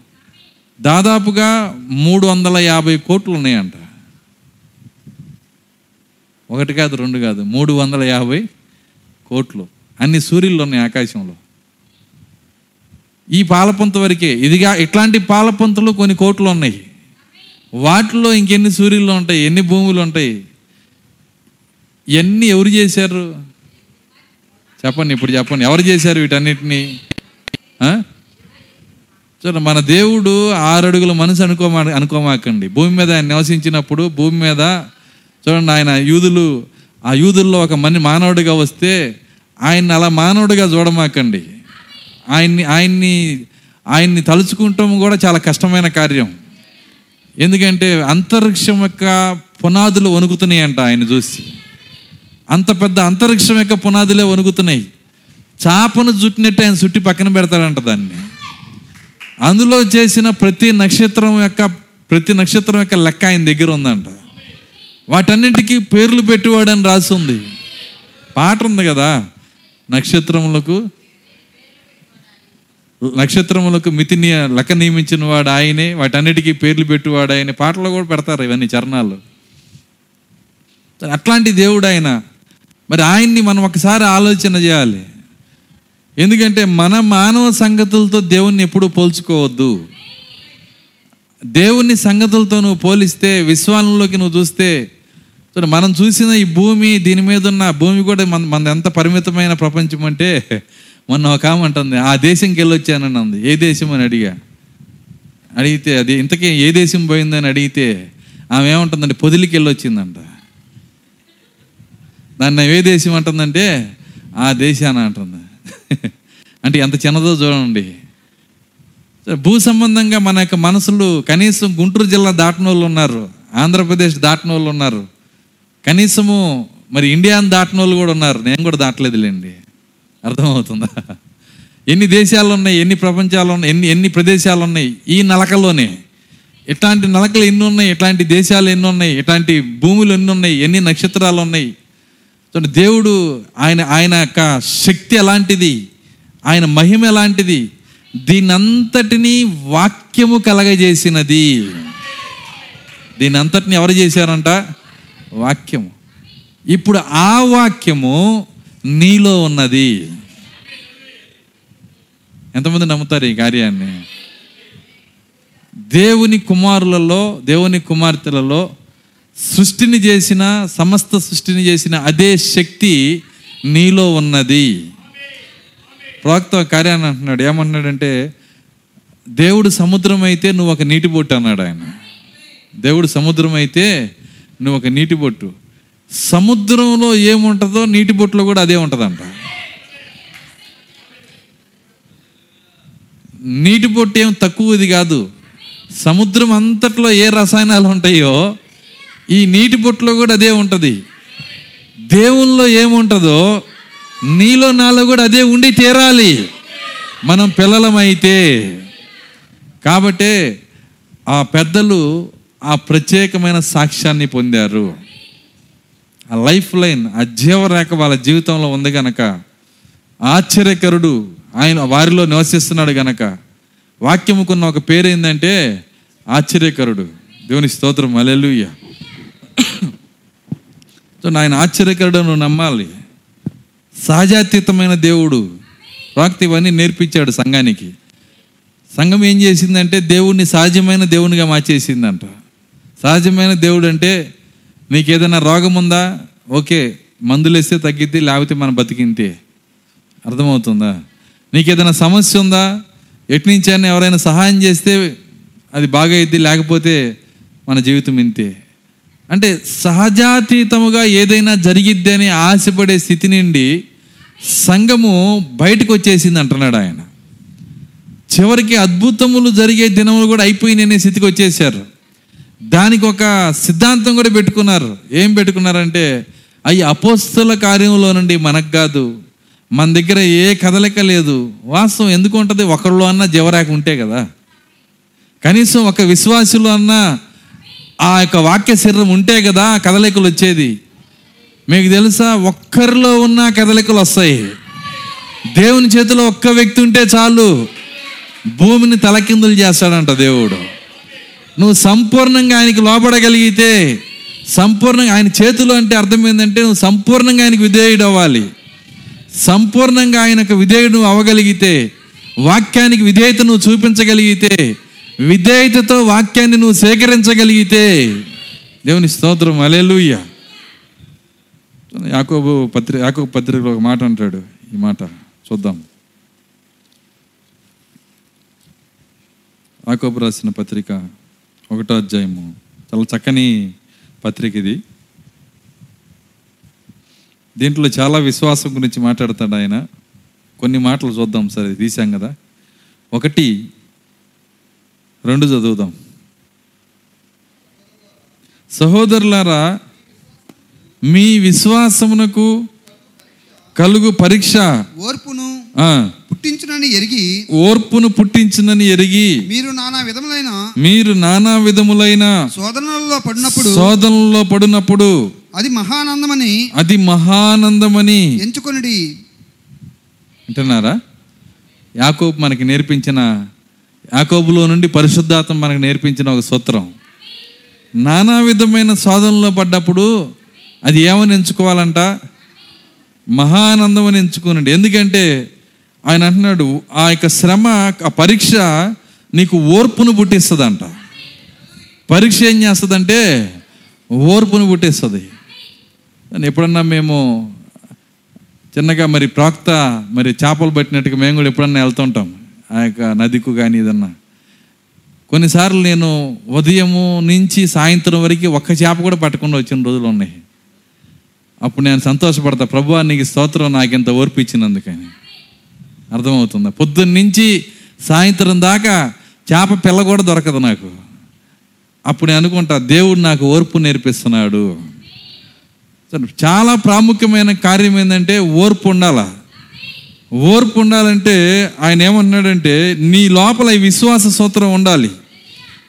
దాదాపుగా మూడు వందల యాభై కోట్లు ఉన్నాయంట. ఒకటి కాదు రెండు కాదు మూడు వందల యాభై కోట్లు. అన్ని సూర్యులు ఉన్నాయి ఆకాశంలో. ఈ పాలపొంత వరకే ఇదిగా ఇట్లాంటి పాలపొంతలు కొన్ని కోట్లు ఉన్నాయి. వాటిలో ఇంకెన్ని సూర్యులు ఉంటాయి ఎన్ని భూములు ఉంటాయి? ఇవన్నీ ఎవరు చేశారు? చెప్పండి ఇప్పుడు చెప్పండి. ఎవరు చేశారు వీటన్నిటిని? చూడండి మన దేవుడు ఆరు అడుగుల మనసు అనుకోమా అనుకోమాకండి. భూమి మీద ఆయన నివసించినప్పుడు భూమి మీద చూడండి ఆయన యూదులు ఆ యూదుల్లో ఒక మని మానవుడిగా వస్తే ఆయన్ని అలా మానవుడిగా చూడమాకండి. ఆయన్ని ఆయన్ని ఆయన్ని తలుచుకుంటాం కూడా చాలా కష్టమైన కార్యం. ఎందుకంటే అంతరిక్షం యొక్క పునాదులు వణుకుతున్నాయంట ఆయన చూసి. అంత పెద్ద అంతరిక్షం యొక్క పునాదులే వణుకుతున్నాయి. చాపను చుట్టినట్టు ఆయన చుట్టి పక్కన పెడతాడంట దాన్ని. అందులో చేసిన ప్రతి నక్షత్రం యొక్క ప్రతి నక్షత్రం యొక్క లెక్క ఆయన దగ్గర ఉందంట. వాటన్నిటికీ పేర్లు పెట్టేవాడని రాసి ఉంది పాట ఉంది కదా నక్షత్రములకు నక్షత్రములకు మితిని లెక్క నియమించిన వాడు ఆయనే వాటన్నిటికీ పేర్లు పెట్టువాడు ఆయన. పాటలో కూడా పెడతారు ఇవన్నీ చరణాలు. అట్లాంటి దేవుడు ఆయన మరి ఆయన్ని మనం ఒకసారి ఆలోచన చేయాలి. ఎందుకంటే మన మానవ సంగతులతో దేవుణ్ణి ఎప్పుడూ పోల్చుకోవద్దు. దేవుని సంగతులతో నువ్వు పోలిస్తే విశ్వాలంలోకి నువ్వు చూస్తే మనం చూసిన ఈ భూమి దీని మీద ఉన్న భూమి కూడా మన మన ఎంత పరిమితమైన ప్రపంచం అంటే మొన్న ఒక ఆమె అంటుంది ఆ దేశంకి వెళ్ళొచ్చానని అంది. ఏ దేశం? అని అడిగా. అడిగితే అది ఇంతకీ ఏ దేశం పోయిందని అడిగితే ఆమె ఏమంటుందంటే పొదిలికి వెళ్ళొచ్చిందంట. దాన్ని ఏ దేశం అంటుందంటే ఆ దేశాన అంటుంది. అంటే ఎంత చిన్నదో చూడండి. భూ సంబంధంగా మన యొక్క మనసులు కనీసం గుంటూరు జిల్లా దాటిన వాళ్ళు ఉన్నారు ఆంధ్రప్రదేశ్ దాటిన వాళ్ళు ఉన్నారు. కనీసము మరి ఇండియాని దాటిన వాళ్ళు కూడా ఉన్నారు. నేను కూడా దాటలేదులేండి. అర్థమవుతుందా? ఎన్ని దేశాలు ఉన్నాయి ఎన్ని ప్రపంచాలు ఉన్నాయి ఎన్ని ఎన్ని ప్రదేశాలు ఉన్నాయి ఈ నలకలోనే? ఇట్లాంటి నలకలు ఎన్ని ఉన్నాయి ఇట్లాంటి దేశాలు ఎన్ని ఉన్నాయి ఇట్లాంటి భూములు ఎన్ని ఉన్నాయి ఎన్ని నక్షత్రాలు ఉన్నాయి? చూడండి దేవుడు ఆయన ఆయన యొక్క శక్తి ఎలాంటిది? ఆయన మహిమ ఎలాంటిది? దీనంతటినీ వాక్యము కలగజేసినది. దీని అంతటిని ఎవరు చేశారంట? వాక్యము. ఇప్పుడు ఆ వాక్యము నీలో ఉన్నది. ఎంతమంది నమ్ముతారు ఈ కార్యాన్ని? దేవుని కుమారులలో దేవుని కుమార్తెలలో సృష్టిని చేసిన సమస్త సృష్టిని చేసిన అదే శక్తి నీలో ఉన్నది. ప్రవక్త కార్యాన్ని అంటున్నాడు. ఏమంటున్నాడంటే దేవుడు సముద్రం అయితే నువ్వు ఒక నీటి బొట్టు అన్నాడు ఆయన. దేవుడు సముద్రం అయితే నువ్వు ఒక నీటి బొట్టు. సముద్రంలో ఏముంటుందో నీటి బొట్టులో కూడా అదే ఉంటుందంట. నీటి బొట్టు ఏం తక్కువది కాదు. సముద్రం అంతట్లో ఏ రసాయనాలు ఉంటాయో ఈ నీటి బొట్టులో కూడా అదే ఉంటుంది. దేవుల్లో ఏముంటుందో నీలో నాలో కూడా అదే ఉండి తీరాలి. మనం పిల్లలమైతే కాబట్టే ఆ పెద్దలు ఆ ప్రత్యేకమైన సాక్ష్యాన్ని పొందారు. ఆ లైఫ్ లైన్ ఆ జీవరేఖ వాళ్ళ జీవితంలో ఉంది గనక ఆశ్చర్యకరుడు ఆయన వారిలో నివసిస్తున్నాడు గనక వాక్యముకున్న ఒక పేరు ఏంటంటే ఆశ్చర్యకరుడు. దేవుని స్తోత్రం అలెలుయ్య సో ఆయన ఆశ్చర్యకరుడు నువ్వు నమ్మాలి. సహజాతీతమైన దేవుడు. ప్రాక్తి ఇవన్నీ నేర్పించాడు సంఘానికి. సంఘం ఏం చేసిందంటే దేవుణ్ణి సహజమైన దేవునిగా మార్చేసిందంట. సహజమైన దేవుడు అంటే నీకు ఏదైనా రోగం ఉందా ఓకే మందులేస్తే తగ్గిద్ది లేకపోతే మనం బతికింతే. అర్థమవుతుందా? నీకు ఏదైనా సమస్య ఉందా ఎట్నించైనా ఎవరైనా సహాయం చేస్తే అది బాగా అయింది లేకపోతే మన జీవితం ఇంతే. అంటే సహజాతీతముగా ఏదైనా జరిగిద్ది అని ఆశపడే స్థితి నుండి సంఘము బయటకు వచ్చేసింది అంటున్నాడు ఆయన. చివరికి అద్భుతములు జరిగే దినములు కూడా అయిపోయిననే స్థితికి వచ్చేసారు దానికి ఒక సిద్ధాంతం కూడా పెట్టుకున్నారు. ఏం పెట్టుకున్నారంటే అవి అపోస్తుల కార్యంలో నుండి మనకు కాదు మన దగ్గర ఏ కదలిక లేదు వాస్తవం ఎందుకు ఉంటుంది? ఒకరిలో అన్న జీవరాక ఉంటే కదా. కనీసం ఒక విశ్వాసులో అన్న ఆ యొక్క వాక్య శరీరం ఉంటే కదా కదలికలు వచ్చేది. మీకు తెలుసా? ఒక్కరిలో ఉన్న కదలికలు వస్తాయి. దేవుని చేతిలో ఒక్క వ్యక్తి ఉంటే చాలు. భూమిని తలకిందులు చేస్తాడంట దేవుడు. నువ్వు సంపూర్ణంగా ఆయనకి లోపడగలిగితే సంపూర్ణంగా ఆయన చేతిలో అంటే అర్థం ఏంటంటే నువ్వు సంపూర్ణంగా ఆయనకు విధేయుడు అవ్వాలి సంపూర్ణంగా ఆయనకు విధేయుడు నువ్వు అవ్వగలిగితే వాక్యానికి విధేయత నువ్వు చూపించగలిగితే విధేయతతో వాక్యాన్ని నువ్వు సేకరించగలిగితే దేవుని స్తోత్రం అలెలుయ్య యాకోబు పత్రి యాకోబు పత్రికలో ఒక మాట అంటాడు ఈ మాట చూద్దాం. యాకోబు రాసిన పత్రిక ఒకటో అధ్యాయము. చాలా చక్కని పత్రిక ఇది. దీంట్లో చాలా విశ్వాసం గురించి మాట్లాడతాడు ఆయన. కొన్ని మాటలు చూద్దాం సరే తీసాం కదా. ఒకటి రెండు చదువుదాం. సహోదరులారా మీ విశ్వాసమునకు కలుగు పరీక్ష. ఓర్పును పుట్టించునని ఎరిగి ఓర్పును పుట్టించునని ఎరిగి మీరు నానా విధములైన మీరు నానా విధములైన శోధనలలో పడినప్పుడు శోధనలో పడినప్పుడు అది మహానందమని అది మహానందమని ఎంచుకొనిడి. వింటున్నారా? యాకోబు మనకి నేర్పించిన యాకోబులో నుండి పరిశుద్ధాత్మ మనకు నేర్పించిన ఒక సూత్రం. నానా విధమైన శోధనలో పడ్డప్పుడు అది ఏమని ఎంచుకోవాలంట? మహానందం అని ఎంచుకోనండి. ఎందుకంటే ఆయన అంటున్నాడు ఆ యొక్క శ్రమ ఆ పరీక్ష నీకు ఓర్పును పుట్టిస్తుందంట. పరీక్ష ఏం చేస్తుందంటే ఓర్పును పుట్టిస్తుంది. ఎప్పుడన్నా మేము చిన్నగా మరి ప్రాక్త మరి చేపలు పట్టినట్టుగా మేము కూడా ఎప్పుడన్నా వెళ్తుంటాం ఆ యొక్క నదికు కానీ ఏదన్నా. కొన్నిసార్లు నేను ఉదయము నుంచి సాయంత్రం వరకు ఒక్క చేప కూడా పట్టకుండా వచ్చిన రోజులు ఉన్నాయి. అప్పుడు నేను సంతోషపడతా ప్రభు నీకు స్తోత్రం నాకు ఇంత ఓర్పు ఇచ్చినందుకని. అర్థమవుతుందా. పొద్దున్న నుంచి సాయంత్రం దాకా చేప పిల్ల కూడా దొరకదు నాకు. అప్పుడు నేను అనుకుంటా దేవుడు నాకు ఓర్పు నేర్పిస్తున్నాడు. చాలా ప్రాముఖ్యమైన కార్యం ఏంటంటే ఓర్పు ఉండాల? ఓర్పు ఉండాలంటే ఆయన ఏమన్నాడంటే నీ లోపల ఈ విశ్వాస సూత్రం ఉండాలి.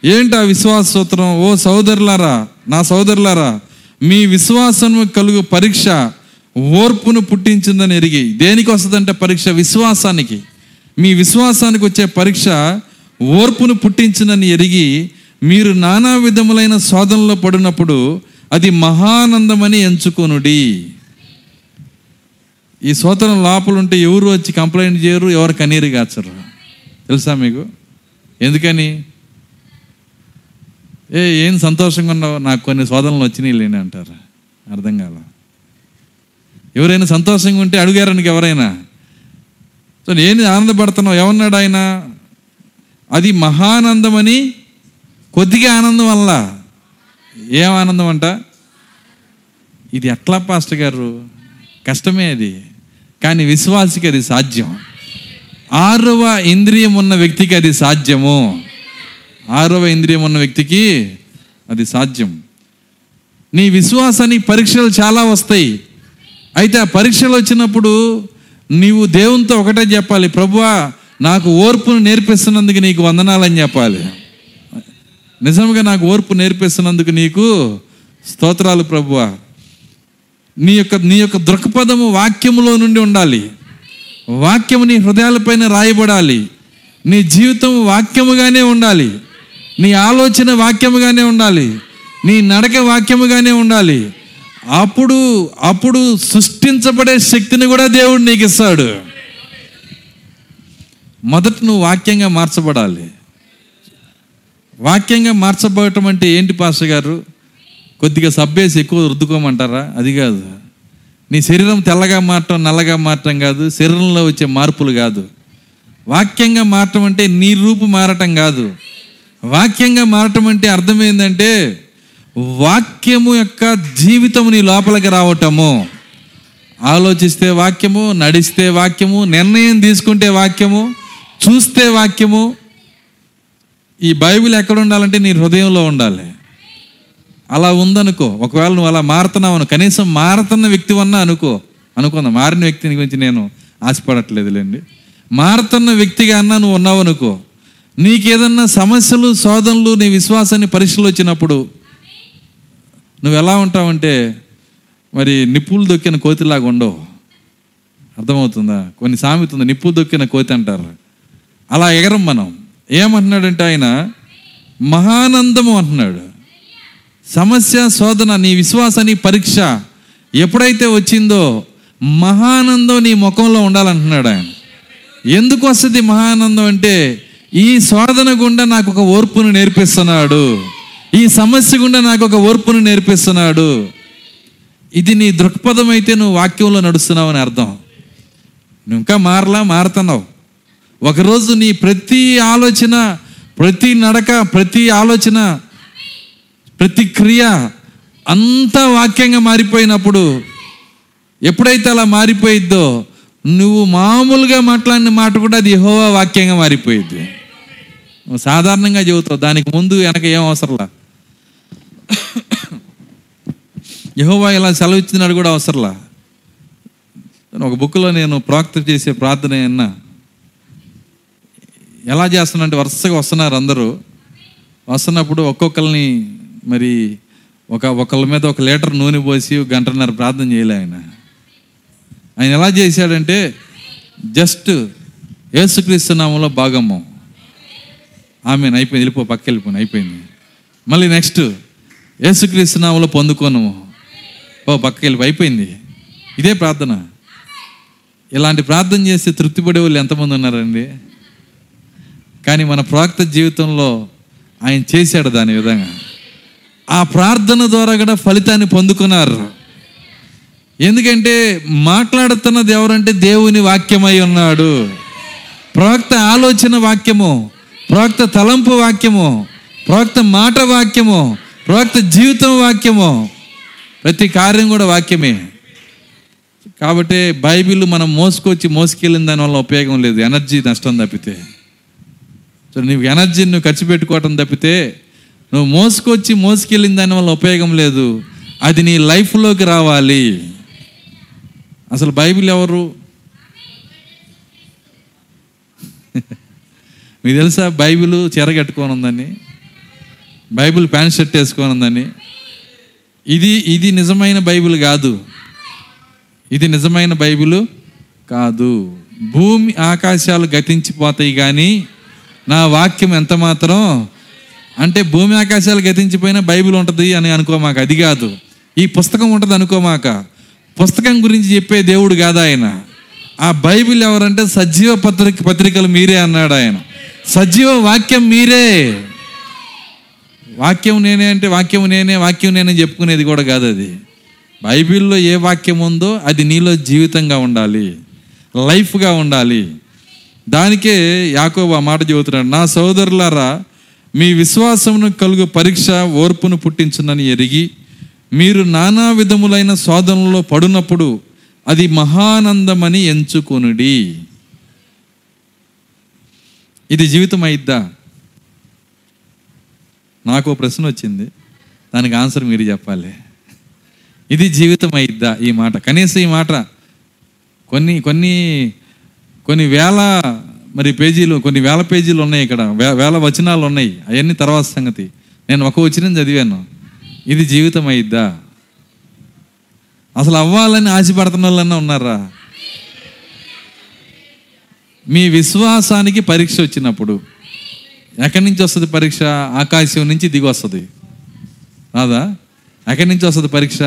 ఏంటి ఆ విశ్వాస సూత్రం? ఓ సోదరులారా నా సోదరులారా మీ విశ్వాసం కలుగు పరీక్ష ఓర్పును పుట్టించిందని ఎరిగి దేనికి వస్తుందంటే పరీక్ష విశ్వాసానికి. మీ విశ్వాసానికి వచ్చే పరీక్ష ఓర్పును పుట్టించిందని ఎరిగి మీరు నానా విధములైన శోధనలో పడినప్పుడు అది మహానందమని ఎంచుకొనుడి. ఈ శోధన లోపలుంటే ఎవరు వచ్చి కంప్లైంట్ చేయరు ఎవరు కనీరు కాచరు తెలుసా మీకు? ఎందుకని? ఏ ఏం సంతోషంగా ఉన్నావు? నాకు కొన్ని శోధనలు వచ్చినాయి లేని అంటారు అర్థం కాలా. ఎవరైనా సంతోషంగా ఉంటే అడిగారు ఎవరైనా. సో నేను ఆనందపడుతున్నావు ఏమన్నాడు ఆయన? అది మహానందమని కొద్దిగా ఆనందం వల్ల. ఏం ఆనందం అంట? ఇది ఎట్లా పాస్టర్ గారు? కష్టమే అది. కానీ విశ్వాసికి అది సాధ్యం. ఆరవ ఇంద్రియం ఉన్న వ్యక్తికి అది సాధ్యము. ఆరవ ఇంద్రియం ఉన్న వ్యక్తికి అది సాధ్యం. నీ విశ్వాసానికి పరీక్షలు చాలా వస్తాయి. అయితే ఆ పరీక్షలు వచ్చినప్పుడు నీవు దేవునితో ఒకటే చెప్పాలి ప్రభువా నాకు ఓర్పును నేర్పిస్తున్నందుకు నీకు వందనాలని చెప్పాలి. నిజంగా నాకు ఓర్పు నేర్పిస్తున్నందుకు నీకు స్తోత్రాలు ప్రభువా నీ యొక్క నీ యొక్క దృక్పథము వాక్యములో నుండి ఉండాలి. వాక్యము నీ హృదయాలపైన రాయబడాలి. నీ జీవితం వాక్యముగానే ఉండాలి. నీ ఆలోచన వాక్యముగానే ఉండాలి. నీ నడక వాక్యముగానే ఉండాలి. అప్పుడు అప్పుడు సృష్టించబడే శక్తిని కూడా దేవుడు నీకు ఇస్తాడు. మొదట నువ్వు వాక్యంగా మార్చబడాలి. వాక్యంగా మార్చబడటం అంటే ఏంటి పాస్టర్ గారు? కొద్దిగా సబ్బేసి ఎక్కువ రుద్దుకోమంటారా? అది కాదు. నీ శరీరం తెల్లగా మారటం నల్లగా మారటం కాదు. శరీరంలో వచ్చే మార్పులు కాదు. వాక్యంగా మారటం అంటే నీ రూపు మారటం కాదు. వాక్యంగా మారటం అంటే అర్థం ఏంటంటే వాక్యము యొక్క జీవితము నీ లోపలికి రావటము. ఆలోచిస్తే వాక్యము నడిస్తే వాక్యము నిర్ణయం తీసుకుంటే వాక్యము చూస్తే వాక్యము. ఈ బైబిల్ ఎక్కడ ఉండాలంటే నీ హృదయంలో ఉండాలి. అలా ఉందనుకో. ఒకవేళ నువ్వు అలా మారుతున్నావు కనీసం మారుతున్న వ్యక్తి అన్నా అనుకో. అనుకుందాం మారిన వ్యక్తిని గురించి నేను ఆశపడట్లేదులేండి. మారుతున్న వ్యక్తిగా అన్నా నువ్వు ఉన్నావు అనుకో. నీకేదన్నా సమస్యలు శోధనలు నీ విశ్వాసాన్ని పరీక్షలు వచ్చినప్పుడు నువ్వు ఎలా ఉంటావంటే మరి నిప్పులు దొక్కిన కోతిలాగా ఉండవు. అర్థమవుతుందా? కొన్ని సామెత ఉంది నిప్పులు దొక్కిన కోతి అంటారు. అలా ఎగరం మనం. ఏమంటున్నాడంటే ఆయన మహానందము అంటున్నాడు. సమస్య శోధన నీ విశ్వాసాన్ని పరీక్ష ఎప్పుడైతే వచ్చిందో మహానందం నీ ముఖంలో ఉండాలంటున్నాడు ఆయన. ఎందుకు వస్తుంది మహానందం అంటే ఈ శోధన గుండా నాకు ఒక ఓర్పును నేర్పిస్తున్నాడు. ఈ సమస్య గుండా నాకు ఒక ఓర్పును నేర్పిస్తున్నాడు. ఇది నీ దృక్పథం అయితే నువ్వు వాక్యంలో నడుస్తున్నావు అని అర్థం. నువ్వు ఇంకా మారలా మారుతున్నావు. ఒకరోజు నీ ప్రతి ఆలోచన ప్రతి నడక ప్రతి ఆలోచన ప్రతి క్రియ అంతా వాక్యంగా మారిపోయినప్పుడు ఎప్పుడైతే అలా మారిపోయిద్దో నువ్వు మామూలుగా మాట్లాడిన మాట కూడా అది యహోవా వాక్యంగా మారిపోయిద్ది. నువ్వు సాధారణంగా చెబుతావు దానికి ముందు వెనక ఏం అవసరంలా? యహోవా ఇలా సెలవు ఇచ్చినాడు కూడా అవసరంలా? ఒక బుక్లో నేను ప్రాక్త చేసే ప్రార్థన అన్నా ఎలా చేస్తున్నానంటే వరుసగా వస్తున్నారు అందరూ. వస్తున్నప్పుడు ఒక్కొక్కరిని మరి ఒక ఒకళ్ళ మీద ఒక లీటర్ నూనె పోసి గంటన్నర ప్రార్థన చేయలే ఆయన. ఆయన ఎలా చేశాడంటే జస్ట్ యేసుక్రీస్తు నామంలో భాగము. ఆమె అయిపోయింది. వెళ్ళిపో పక్క వెళ్ళిపోయింది అయిపోయింది. మళ్ళీ నెక్స్ట్ యేసుక్రీస్తునామలో పొందుకోనము పొందుకోను. ఓ పక్కకి వెళ్ళి అయిపోయింది. ఇదే ప్రార్థన. ఇలాంటి ప్రార్థన చేస్తే తృప్తిపడే వాళ్ళు ఎంతమంది ఉన్నారండి? కానీ మన ప్రాక్త జీవితంలో ఆయన చేశాడు దాని విధంగా. ఆ ప్రార్థన ద్వారా కూడా ఫలితాన్ని పొందుకున్నారు. ఎందుకంటే మాట్లాడుతున్నది ఎవరంటే దేవుని వాక్యమై ఉన్నాడు. ప్రవక్త ఆలోచన వాక్యము ప్రవక్త తలంపు వాక్యము ప్రవక్త మాట వాక్యము ప్రవక్త జీవితం వాక్యము. ప్రతి కార్యం కూడా వాక్యమే. కాబట్టి బైబిల్ మనం మోసుకొచ్చి మోసుకెళ్ళిన దానివల్ల ఉపయోగం లేదు. ఎనర్జీ నష్టం తప్పితే. సో నీవు ఎనర్జీని నువ్వు ఖర్చు పెట్టుకోవటం తప్పితే నువ్వు మోసుకొచ్చి మోసుకెళ్ళిన దానివల్ల ఉపయోగం లేదు. అది నీ లైఫ్లోకి రావాలి. అసలు బైబిల్ ఎవరు? మీకు తెలుసా బైబిల్ చెరగట్టుకొని ఉందని? బైబిల్ ప్యాంట్ షర్ట్ వేసుకొని ఉందని ఇది ఇది నిజమైన బైబిల్ కాదు. ఇది నిజమైన బైబిల్ కాదు. భూమి ఆకాశాలు గతించిపోతాయి కానీ నా వాక్యం ఎంత మాత్రం అంటే భూమి ఆకాశాలు గతించిపోయినా బైబిల్ ఉంటుంది అని అనుకోమాక. అది కాదు. ఈ పుస్తకం ఉంటుంది అనుకోమాక. పుస్తకం గురించి చెప్పే దేవుడు కాదు ఆయన. ఆ బైబిల్ ఎవరంటే సజీవ పత్రిక పత్రికలు మీరే అన్నాడు ఆయన. సజీవ వాక్యం మీరే. వాక్యం నేనే అంటే వాక్యం నేనే వాక్యం నేనే చెప్పుకునేది కూడా కాదు అది. బైబిల్లో ఏ వాక్యం ఉందో అది నీలో జీవితంగా ఉండాలి. లైఫ్గా ఉండాలి. దానికే యాకోబు ఆ మాట చెబుతున్నాడు నా సోదరులారా మీ విశ్వాసమును కలుగు పరీక్ష ఓర్పును పుట్టించునని ఎరిగి మీరు నానా విధములైన శోధనలో పడినప్పుడు అది మహానందమని ఎంచుకొనుడి. ఇది జీవితం అయిద్దా నాకు ప్రశ్న వచ్చింది. దానికి ఆన్సర్ మీరు చెప్పాలి. ఇది జీవితం అయిద్దా ఈ మాట? కనీసం ఈ మాట కొన్ని కొన్ని కొన్ని వేల మరి పేజీలు కొన్ని వేల పేజీలు ఉన్నాయి ఇక్కడ. వే- వేల వచనాలు ఉన్నాయి. అవన్నీ తర్వాత సంగతి. నేను ఒక వచనం చదివాను. ఇది జీవితం అయిద్దా అసలు అవ్వాలని ఆశపడుతున్న వాళ్ళన్నా ఉన్నారా? మీ విశ్వాసానికి పరీక్ష వచ్చినప్పుడు ఎక్కడి నుంచి వస్తుంది పరీక్ష? ఆకాశం నుంచి దిగి వస్తుంది. రాదా? ఎక్కడి నుంచి వస్తుంది పరీక్ష?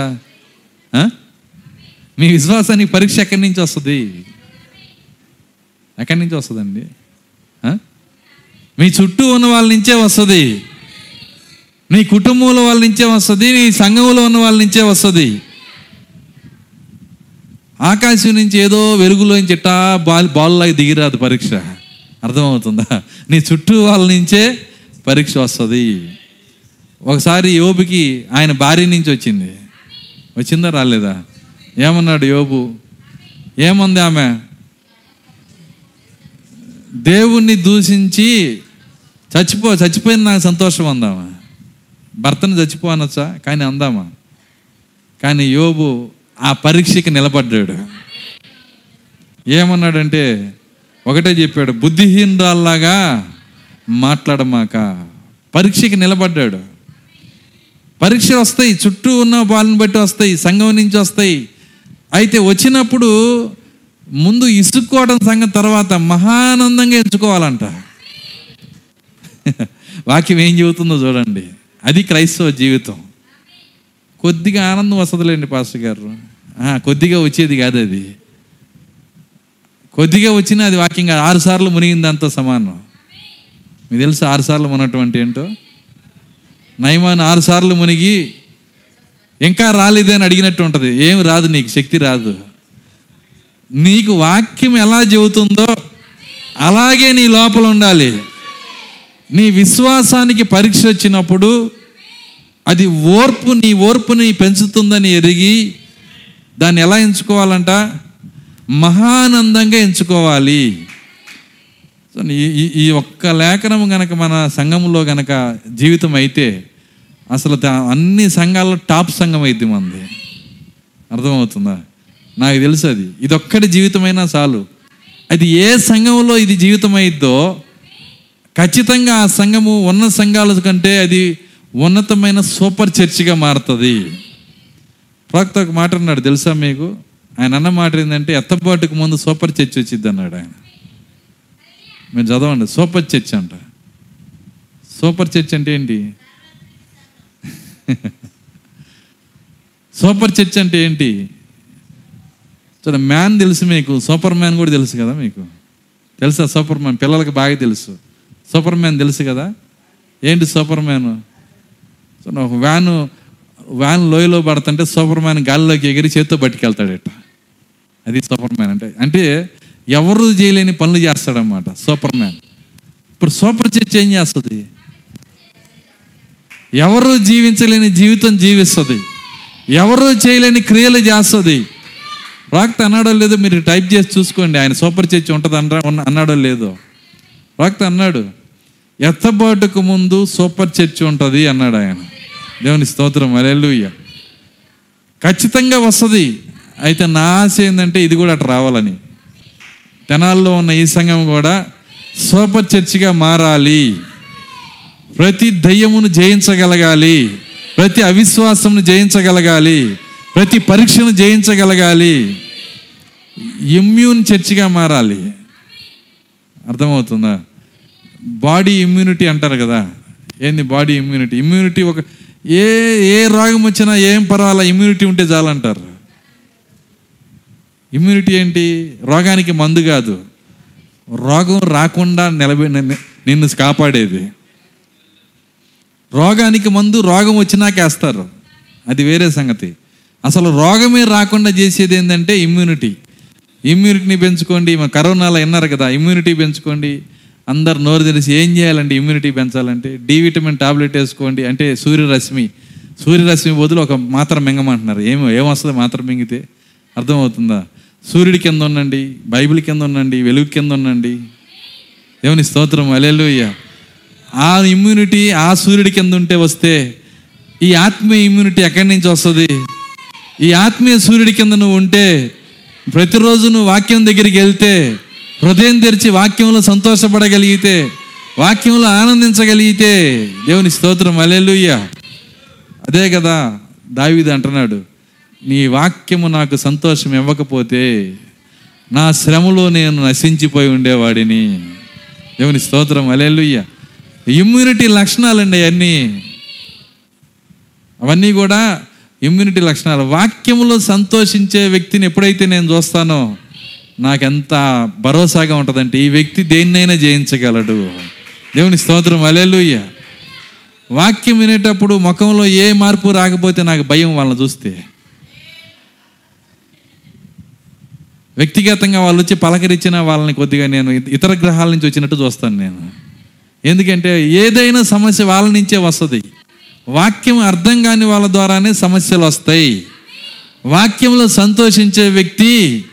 మీ విశ్వాసానికి పరీక్ష ఎక్కడి నుంచి వస్తుంది? ఎక్కడి నుంచి వస్తుందండి? మీ చుట్టూ ఉన్న వాళ్ళ నుంచే వస్తుంది. నీ కుటుంబంలో వాళ్ళ నుంచే వస్తుంది. నీ సంఘంలో ఉన్న వాళ్ళ నుంచే వస్తుంది. ఆకాశం నుంచి ఏదో వెలుగులోంచి ఇట్టా బాల్ బాల్లాగా దిగిరాదు పరీక్ష. అర్థమవుతుందా? నీ చుట్టూ వాళ్ళ నుంచే పరీక్ష వస్తుంది. ఒకసారి యోబుకి ఆయన భార్య నుంచి వచ్చింది. వచ్చిందా రాలేదా? ఏమన్నాడు యోబు? ఏమంది ఆమె? దేవుణ్ణి దూషించి చచ్చిపో చచ్చిపోయింది నాకు సంతోషం అందామా? భర్తను చచ్చిపో అనొచ్చా? కానీ అందామా? కానీ యోబు ఆ పరీక్షకి నిలబడ్డాడు. ఏమన్నాడంటే ఒకటే చెప్పాడు బుద్ధిహీనురాల్లాగా మాట్లాడమాక. పరీక్షకి నిలబడ్డాడు. పరీక్షలు వస్తాయి చుట్టూ ఉన్న వాళ్ళని బట్టి వస్తాయి సంఘం నుంచి వస్తాయి. అయితే వచ్చినప్పుడు ముందు ఇసుక్కోవడం సంఘం తర్వాత మహానందంగా ఎంచుకోవాలంట. వాక్యం ఏం చెబుతుందో చూడండి. అది క్రైస్తవ జీవితం. కొద్దిగా ఆనందం వస్తుందిలేండి పాస్టర్ గారు. కొద్దిగా వచ్చేది కాదు అది. కొద్దిగా వచ్చినా అది వాక్యం కాదు ఆరు సార్లు మునిగింది దాంతో సమానం. మీకు తెలుసు ఆరు సార్లు మునటువంటి ఏంటో? నయమాన్ ఆరు సార్లు మునిగి ఇంకా రాలేదే అని అడిగినట్టు ఉంటుంది. ఏం రాదు నీకు శక్తి రాదు. నీకు వాక్యం ఎలా చెబుతుందో అలాగే నీ లోపల ఉండాలి. నీ విశ్వాసానికి పరీక్ష వచ్చినప్పుడు అది ఓర్పు నీ ఓర్పుని పెంచుతుందని ఎరిగి దాన్ని ఎలా ఎంచుకోవాలంట? మహానందంగా ఎంచుకోవాలి. ఈ- ఈ ఒక్క లేఖనం గనక మన సంఘంలో గనక జీవితం అయితే అసలు అన్ని సంఘాల్లో టాప్ సంఘం అయితే మనది అర్థమవుతుందా? నాకు తెలుసు అది. ఇది ఒక్కటి జీవితమైనా చాలు. అది ఏ సంఘంలో ఇది జీవితం అయిద్దో ఖచ్చితంగా ఆ సంఘము ఉన్న సంఘాల కంటే అది ఉన్నతమైన సూపర్ చర్చిగా మారుతుంది. ప్రవక్త ఒక మాట అన్నాడు తెలుసా మీకు? ఆయన అన్న మాట ఏంటంటే ఎత్తబాటుకు ముందు సూపర్ చర్చ్ వచ్చింది అన్నాడు ఆయన. మీరు చదవండి సూపర్ చర్చ్ అంట. సూపర్ చర్చ్ అంటే ఏంటి? సూపర్ చర్చ్ అంటే ఏంటి? చూడ మ్యాన్ తెలుసు మీకు సూపర్ మ్యాన్ కూడా తెలుసు కదా మీకు. తెలుసా సూపర్ మ్యాన్? పిల్లలకి బాగా తెలుసు. సూపర్ మ్యాన్ తెలుసు కదా? ఏంటి సూపర్ మ్యాన్? ఒక వ్యాను వ్యాన్ లోయలో పడుతుంటే సూపర్ మ్యాన్ గాలిలోకి ఎగిరి చేత్తో పట్టుకెళ్తాడట. అది సూపర్ మ్యాన్ అంటే అంటే ఎవరు చేయలేని పనులు చేస్తాడనమాట సూపర్ మ్యాన్ ఇప్పుడు సూపర్ చర్చ్ ఏం చేస్తుంది? ఎవరు జీవించలేని జీవితం జీవిస్తుంది. ఎవరు చేయలేని క్రియలు చేస్తుంది. రాక్త అన్నాడో లేదో మీరు టైప్ చేసి చూసుకోండి ఆయన సూపర్ చర్చ్ ఉంటుంది అనరా అన్నాడో లేదో. రాక్త అన్నాడు ఎత్తబాటుకు ముందు సూపర్ చర్చ్ ఉంటుంది అన్నాడు ఆయన. దేవుని స్తోత్రం అలెలుయ్య ఖచ్చితంగా వస్తుంది. అయితే నా ఆశ ఏంటంటే ఇది కూడా అటు రావాలని. తెనాల్లో ఉన్న ఈ సంఘం కూడా సూపర్ చర్చిగా మారాలి. ప్రతి దయ్యమును జయించగలగాలి. ప్రతి అవిశ్వాసమును జయించగలగాలి. ప్రతి పరీక్షను జయించగలగాలి. ఇమ్యూన్ చర్చిగా మారాలి. అర్థమవుతుందా? బాడీ ఇమ్యూనిటీ అంటారు కదా. ఏంది బాడీ ఇమ్యూనిటీ? ఇమ్యూనిటీ ఒక ఏ ఏ రోగం వచ్చినా ఏం పర్వాలా ఇమ్యూనిటీ ఉంటే చాలంటారు. ఇమ్యూనిటీ ఏంటి? రోగానికి మందు కాదు. రోగం రాకుండా నిలబె నిన్ను- నిన్ను కాపాడేది. రోగానికి మందు రోగం వచ్చినాక వేస్తారు అది వేరే సంగతి. అసలు రోగమే రాకుండా చేసేది ఏంటంటే ఇమ్యూనిటీ ఇమ్యూనిటీని పెంచుకోండి. మా కరోనాలో విన్నారు కదా ఇమ్యూనిటీ పెంచుకోండి. అందరు నోరు తెలిసి ఏం చేయాలంటే ఇమ్యూనిటీ పెంచాలంటే డి విటమిన్ టాబ్లెట్ వేసుకోండి. అంటే సూర్యరశ్మి. సూర్యరశ్మి బదులు ఒక మాత్ర మింగమంటున్నారు. ఏమో ఏమొస్తుంది మాత్ర మింగితే? అర్థమవుతుందా? సూర్యుడి కింద ఉండండి బైబిల్ కింద ఉండండి వెలుగు కింద ఉండండి. దేవుని స్తోత్రం. అలెలుయ్య ఆ ఇమ్యూనిటీ ఆ సూర్యుడి కింద ఉంటే వస్తే ఈ ఆత్మీయ ఇమ్యూనిటీ ఎక్కడి నుంచి వస్తుంది? ఈ ఆత్మీయ సూర్యుడి కింద నువ్వు ఉంటే ప్రతిరోజు నువ్వు వాక్యం దగ్గరికి వెళ్తే హృదయం తెరిచి వాక్యంలో సంతోషపడగలిగితే వాక్యంలో ఆనందించగలిగితే దేవుని స్తోత్రం. అలెలుయ్య అదే కదా దావిది అంటున్నాడు నీ వాక్యము నాకు సంతోషం ఇవ్వకపోతే నా శ్రమలో నేను నశించిపోయి ఉండేవాడిని. దేవుని స్తోత్రం. అలెలుయ్య ఇమ్యూనిటీ లక్షణాలండి అవన్నీ అవన్నీ కూడా ఇమ్యూనిటీ లక్షణాలు. వాక్యములో సంతోషించే వ్యక్తిని ఎప్పుడైతే నేను చూస్తానో నాకెంత భరోసాగా ఉంటుందంటే ఈ వ్యక్తి దేన్నైనా జయించగలడు. దేవుని స్తోత్రం అలెలుయ్య వాక్యం వినేటప్పుడు ముఖంలో ఏ మార్పు రాకపోతే నాకు భయం వాళ్ళని చూస్తే. వ్యక్తిగతంగా వాళ్ళు వచ్చి పలకరించిన వాళ్ళని కొద్దిగా నేను ఇతర గ్రహాల నుంచి వచ్చినట్టు చూస్తాను నేను. ఎందుకంటే ఏదైనా సమస్య వాళ్ళ నుంచే వస్తుంది. వాక్యం అర్థం కాని వాళ్ళ ద్వారానే సమస్యలు వస్తాయి. వాక్యంలో సంతోషించే వ్యక్తి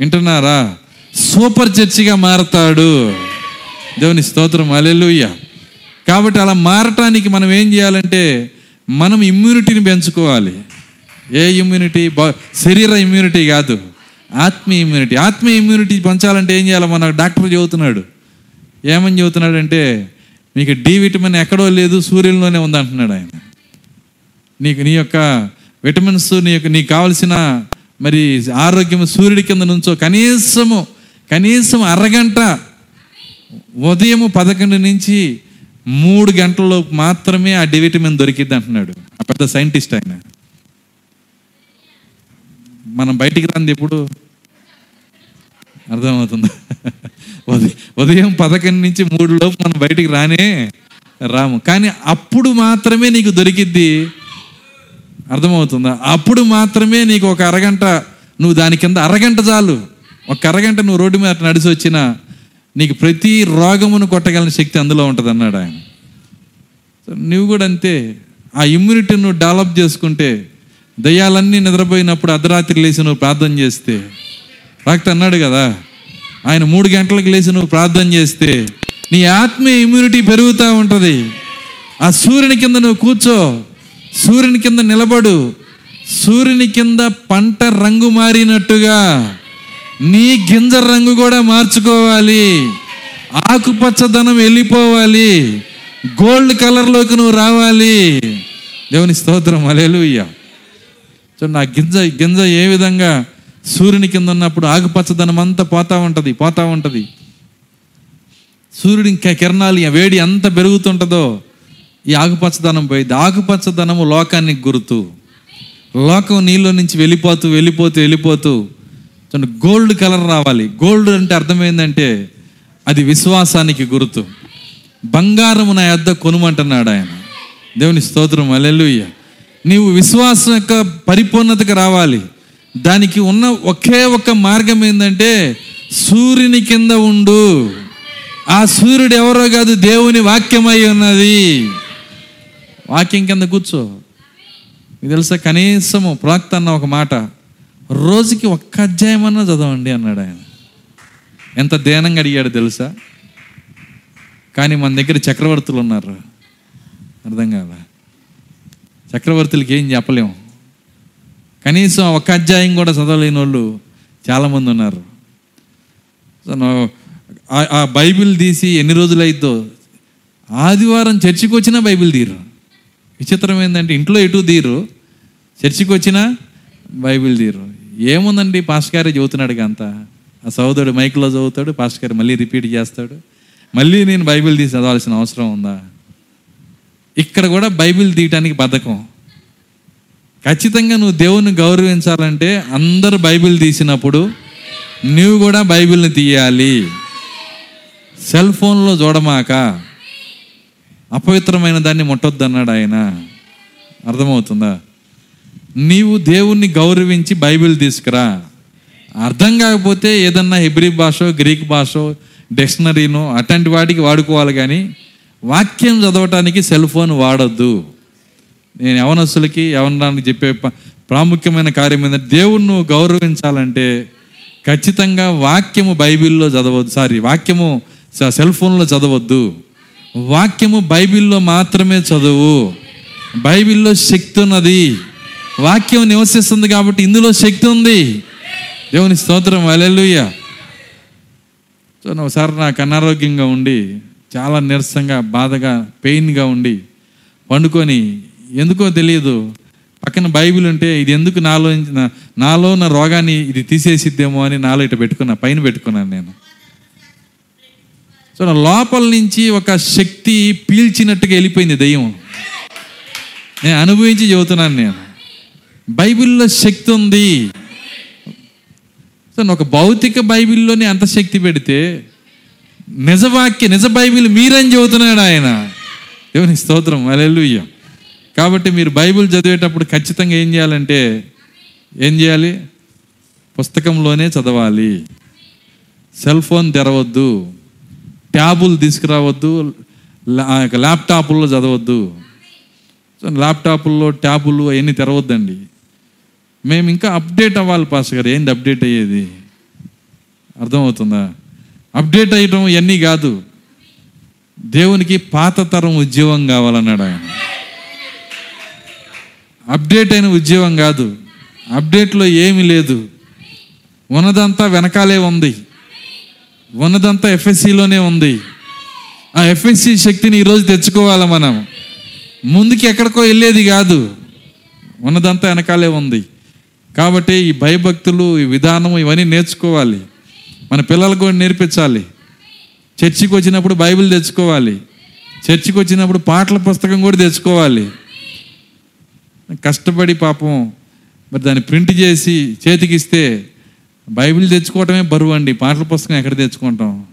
వింటున్నారా? సూపర్ చర్చిగా మారతాడు. దేవుని స్తోత్రం అలెలుయ్య కాబట్టి అలా మారటానికి మనం ఏం చేయాలంటే మనం ఇమ్యూనిటీని పెంచుకోవాలి. ఏ ఇమ్యూనిటీ శరీర ఇమ్యూనిటీ కాదు. ఆత్మీయ ఇమ్యూనిటీ ఆత్మీయ ఇమ్యూనిటీ పెంచాలంటే ఏం చేయాలి? మన డాక్టర్ చెబుతున్నాడు. ఏమని చెబుతున్నాడంటే అంటే డి విటమిన్ ఎక్కడో లేదు సూర్యుల్లోనే ఉందంటున్నాడు ఆయన. నీకు నీ యొక్క విటమిన్స్ నీ యొక్క నీకు కావలసిన మరి ఆరోగ్యం సూర్యుడి కింద నుంచో కనీసము కనీసం అరగంట ఉదయం పదకొండు నుంచి మూడు గంటల్లో మాత్రమే ఆ డి విటమిన్ దొరికిద్ది అంటున్నాడు. ఆ పెద్ద సైంటిస్ట్ ఆయన. మనం బయటికి రాంది ఎప్పుడు? అర్థమవుతుందా? ఉదయం ఉదయం పదకొండు నుంచి మూడు లోపు మనం బయటికి రానే రాము. కానీ అప్పుడు మాత్రమే నీకు దొరికిద్ది అర్థమవుతుందా? అప్పుడు మాత్రమే నీకు ఒక అరగంట నువ్వు దాని కింద అరగంట చాలు. ఒక అరగంట నువ్వు రోడ్డు మీద నడిచి వచ్చినా నీకు ప్రతి రోగమును కొట్టగలిగిన శక్తి అందులో ఉంటుంది అన్నాడు ఆయన. నువ్వు కూడా అంతే. ఆ ఇమ్యూనిటీ నువ్వు డెవలప్ చేసుకుంటే దయ్యాలన్నీ నిద్రపోయినప్పుడు అర్ధరాత్రి లేచి నువ్వు ప్రార్థన చేస్తే డాక్టర్ అన్నాడు కదా ఆయన మూడు గంటలకు లేచి నువ్వు ప్రార్థన చేస్తే నీ ఆత్మీయ ఇమ్యూనిటీ పెరుగుతూ ఉంటుంది. ఆ సూర్యుని కింద నువ్వు కూర్చో సూర్యుని కింద నిలబడు. సూర్యుని కింద పంట రంగు మారినట్టుగా నీ గింజ రంగు కూడా మార్చుకోవాలి. ఆకుపచ్చదనం వెళ్ళిపోవాలి. గోల్డ్ కలర్లోకి నువ్వు రావాలి. దేవుని స్తోత్రం అలేలుయ్య చూడండి నా గింజ గింజ ఏ విధంగా సూర్యుని కింద ఉన్నప్పుడు ఆకుపచ్చదనం అంతా పోతా ఉంటుంది పోతా ఉంటుంది. సూర్యుడి ఇంకా కిరణాలు వేడి ఎంత పెరుగుతుంటుందో ఈ ఆకుపచ్చదనం పోయింది. ఆకుపచ్చదనము లోకానికి గుర్తు. లోకం నీళ్ళ నుంచి వెళ్ళిపోతూ వెళ్ళిపోతూ వెళ్ళిపోతూ చూడండి గోల్డ్ కలర్ రావాలి. గోల్డ్ అంటే అర్థమైందంటే అది విశ్వాసానికి గుర్తు. బంగారము నా యొద్ద కొనుమంటున్నాడు ఆయన. దేవుని స్తోత్రం. అలెలుయ్య నీవు విశ్వాసం యొక్క పరిపూర్ణతకు రావాలి. దానికి ఉన్న ఒకే ఒక మార్గం ఏంటంటే సూర్యుని కింద ఉండు. ఆ సూర్యుడు ఎవరో కాదు దేవుని వాక్యమై ఉన్నది. వాక్యం కింద కూర్చో. మీకు తెలుసా కనీసము ప్రాక్త అన్న ఒక మాట రోజుకి ఒక్క అధ్యాయం అన్నా చదవండి అన్నాడు ఆయన. ఎంత దేనంగా అడిగాడు తెలుసా? కానీ మన దగ్గర చక్రవర్తులు ఉన్నారు. అర్థం కాదా చక్రవర్తులకి ఏం చెప్పలేము. కనీసం ఒక అధ్యాయం కూడా చదవలేని వాళ్ళు చాలామంది ఉన్నారు. ఆ- ఆ బైబిల్ తీసి ఎన్ని రోజులు అయిద్దో? ఆదివారం చర్చికి వచ్చినా బైబిల్ తీరు విచిత్రం ఏంటంటే ఇంట్లో ఎటు తీరు చర్చికి వచ్చినా బైబిల్ తీరు. ఏముందండి పాస్కారే చదువుతున్నాడు అంత. ఆ సోదరుడు మైక్లో చదువుతాడు పాస్టర్ మళ్ళీ రిపీట్ చేస్తాడు. మళ్ళీ నేను బైబిల్ తీసి చదవాల్సిన అవసరం ఉందా? ఇక్కడ కూడా బైబిల్ తీయటానికి బద్ధకం ఖచ్చితంగా నువ్వు దేవుని గౌరవించాలంటే అందరు బైబిల్ తీసినప్పుడు నువ్వు కూడా బైబిల్ని తీయాలి. సెల్ ఫోన్లో చూడమాక. అపవిత్రమైన దాన్ని ముట్టొద్దు అన్నాడు ఆయన. అర్థమవుతుందా? నీవు దేవుణ్ణి గౌరవించి బైబిల్ తీసుకురా. అర్థం కాకపోతే ఏదన్నా హెబ్రి భాషో గ్రీక్ భాషో డిక్షనరీనో అట్లాంటి వాటికి వాడుకోవాలి కానీ వాక్యం చదవటానికి సెల్ ఫోన్ వాడొద్దు. నేను యవనస్సులకి యవనడానికి చెప్పే ప్రాముఖ్యమైన కార్యం ఏంటంటే దేవుణ్ణి గౌరవించాలంటే ఖచ్చితంగా వాక్యము బైబిల్లో చదవద్దు. సారీ వాక్యము సెల్ ఫోన్లో చదవద్దు. వాక్యము బైబిల్లో మాత్రమే చదువు. బైబిల్లో శక్తి ఉన్నది. వాక్యం నివసిస్తుంది కాబట్టి ఇందులో శక్తి ఉంది. దేవుని స్తోత్రం అలెలుయ్య సో ఒకసారి నాకు అనారోగ్యంగా ఉండి చాలా నీరసంగా బాధగా పెయిన్గా ఉండి పండుకొని ఎందుకో తెలియదు. పక్కన బైబిల్ ఉంటే ఇది ఎందుకు నాలో నాలో ఉన్న రోగాన్ని ఇది తీసేసిద్దేమో అని నాలో ఇటు పెట్టుకున్నా పైన పెట్టుకున్నాను నేను. సో లోపల నుంచి ఒక శక్తి పీల్చినట్టుగా వెళ్ళిపోయింది దయ్యం. నేను అనుభవించి చెబుతున్నాను నేను. బైబిల్లో శక్తి ఉంది. సో ఒక భౌతిక బైబిల్లోనే అంత శక్తి పెడితే నిజవాక్య నిజ బైబిల్ మీరని చెబుతున్నాడు ఆయన. దేవుని స్తోత్రం. అలెలుయ్య కాబట్టి మీరు బైబిల్ చదివేటప్పుడు ఖచ్చితంగా ఏం చేయాలంటే ఏం చేయాలి? పుస్తకంలోనే చదవాలి. Cell phone తెరవద్దు. ట్యాబులు తీసుకురావద్దు లా- ఆ యొక్క ల్యాప్టాపుల్లో చదవద్దు. ల్యాప్టాపుల్లో ట్యాబులు అవన్నీ తెరవద్దండి. మేము ఇంకా అప్డేట్ అవ్వాలి పాస్ గారు. ఏంటి అప్డేట్ అయ్యేది? అర్థమవుతుందా? అప్డేట్ అయ్యటం ఇవన్నీ కాదు. దేవునికి పాత తరం ఉద్యోగం కావాలన్నాడు ఆయన. అప్డేట్ అయిన ఉద్యోగం కాదు. అప్డేట్లో ఏమీ లేదు. ఉన్నదంతా వెనకాలే ఉంది. ఉన్నదంతా ఎఫ్ఎస్సిలోనే ఉంది. ఆ ఎఫ్ఎస్సి శక్తిని ఈరోజు తెచ్చుకోవాలి మనం? ముందుకి ఎక్కడికో వెళ్ళేది కాదు. ఉన్నదంతా వెనకాలే ఉంది. కాబట్టి ఈ భయభక్తులు ఈ విధానం ఇవన్నీ నేర్చుకోవాలి. మన పిల్లలకు కూడా నేర్పించాలి. చర్చికి వచ్చినప్పుడు బైబిల్ తెచ్చుకోవాలి. చర్చికి వచ్చినప్పుడు పాటల పుస్తకం కూడా తెచ్చుకోవాలి. కష్టపడి పాపం మరి దాన్ని ప్రింట్ చేసి చేతికిస్తే బైబిల్ తెచ్చుకోవటమే బరువు అండి. పాటల పుస్తకం ఎక్కడ తెచ్చుకుంటాం?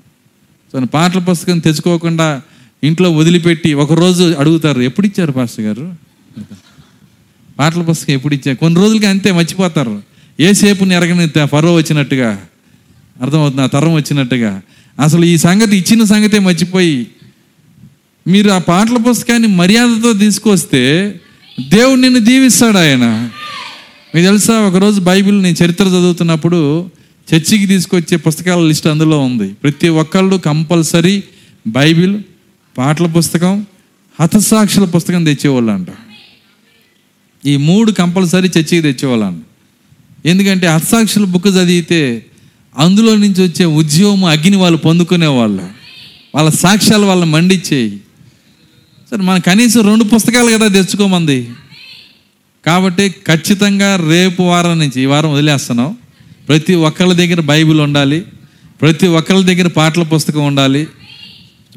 సో పాటల పుస్తకం తెచ్చుకోకుండా ఇంట్లో వదిలిపెట్టి ఒకరోజు అడుగుతారు ఎప్పుడు ఇచ్చారు పాస్టర్ గారు? పాటల పుస్తకం ఎప్పుడు ఇచ్చారు కొన్ని రోజులకి అంతే మర్చిపోతారు. ఏ సేపుని ఎరగని ఫరో వచ్చినట్టుగా. అర్థమవుతుంది? ఆ తరం వచ్చినట్టుగా. అసలు ఈ సంగతి ఇచ్చిన సంగతే మర్చిపోయి మీరు ఆ పాటల పుస్తకాన్ని మర్యాదతో తీసుకొస్తే దేవుడు నిన్ను దీవిస్తాడు ఆయన. మీకు తెలుసా ఒకరోజు బైబిల్ నేను చరిత్ర చదువుతున్నప్పుడు చర్చికి తీసుకొచ్చే పుస్తకాల లిస్ట్ అందులో ఉంది. ప్రతి ఒక్కళ్ళు కంపల్సరీ బైబిల్ పాటల పుస్తకం హతసాక్షుల పుస్తకం తెచ్చేవాళ్ళు అంట ఈ మూడు కంపల్సరీ చర్చికి తెచ్చేవాళ్ళంట. ఎందుకంటే హతసాక్షుల బుక్ చదివితే అందులో నుంచి వచ్చే ఉద్యోగం అగ్ని వాళ్ళు పొందుకునేవాళ్ళు. వాళ్ళ సాక్ష్యాలు వాళ్ళని మండిచ్చేయి. సరే మనం కనీసం రెండు పుస్తకాలు కదా తెచ్చుకోమంది. కాబట్టి ఖచ్చితంగా రేపు వారం నుంచి ఈ వారం వదిలేస్తున్నాం. ప్రతి ఒక్కళ్ళ దగ్గర బైబిల్ ఉండాలి. ప్రతి ఒక్కళ్ళ దగ్గర పాటల పుస్తకం ఉండాలి.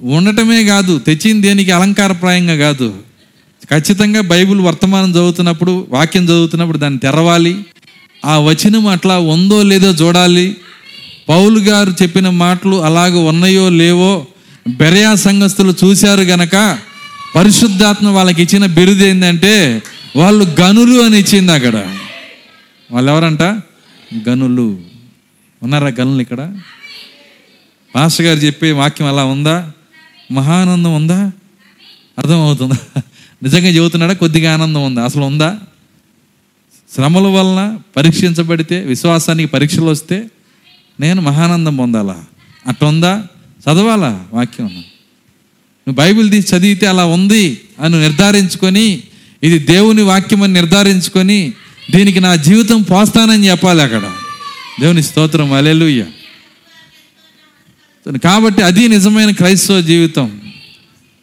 ఉండటమే కాదు తెచ్చింది దేనికి అలంకారప్రాయంగా కాదు. ఖచ్చితంగా బైబిల్ వర్తమానం చదువుతున్నప్పుడు వాక్యం చదువుతున్నప్పుడు దాన్ని తెరవాలి. ఆ వచనం అట్లా ఉందో లేదో చూడాలి. పౌలు గారు చెప్పిన మాటలు అలాగ ఉన్నాయో లేవో బెరయా సంఘస్థులు చూశారు గనక పరిశుద్ధాత్మ వాళ్ళకి ఇచ్చిన బిరుదు ఏంటంటే వాళ్ళు గనులు అని ఇచ్చింది అక్కడ. వాళ్ళు ఎవరంట గనులు. ఉన్నారా గనులు ఇక్కడ? పాస్టర్ గారు చెప్పే వాక్యం అలా ఉందా? మహానందం ఉందా? అర్థమవుతుందా? నిజంగా చెబుతున్నాడా? కొద్దిగా ఆనందం ఉందా? అసలు ఉందా? శ్రమల వలన పరీక్షించబడితే విశ్వాసానికి పరీక్షలు వస్తే నేను మహానందం పొందాలా? అట్లుందా? చదవాలా వాక్యం? నువ్వు బైబిల్ తీసి చదివితే అలా ఉంది అని నిర్ధారించుకొని ఇది దేవుని వాక్యం అని నిర్ధారించుకొని దీనికి నా జీవితం పోస్తానని చెప్పాలి అక్కడ. దేవుని స్తోత్రం అలెలుయ్య కాబట్టి అది నిజమైన క్రైస్తవ జీవితం.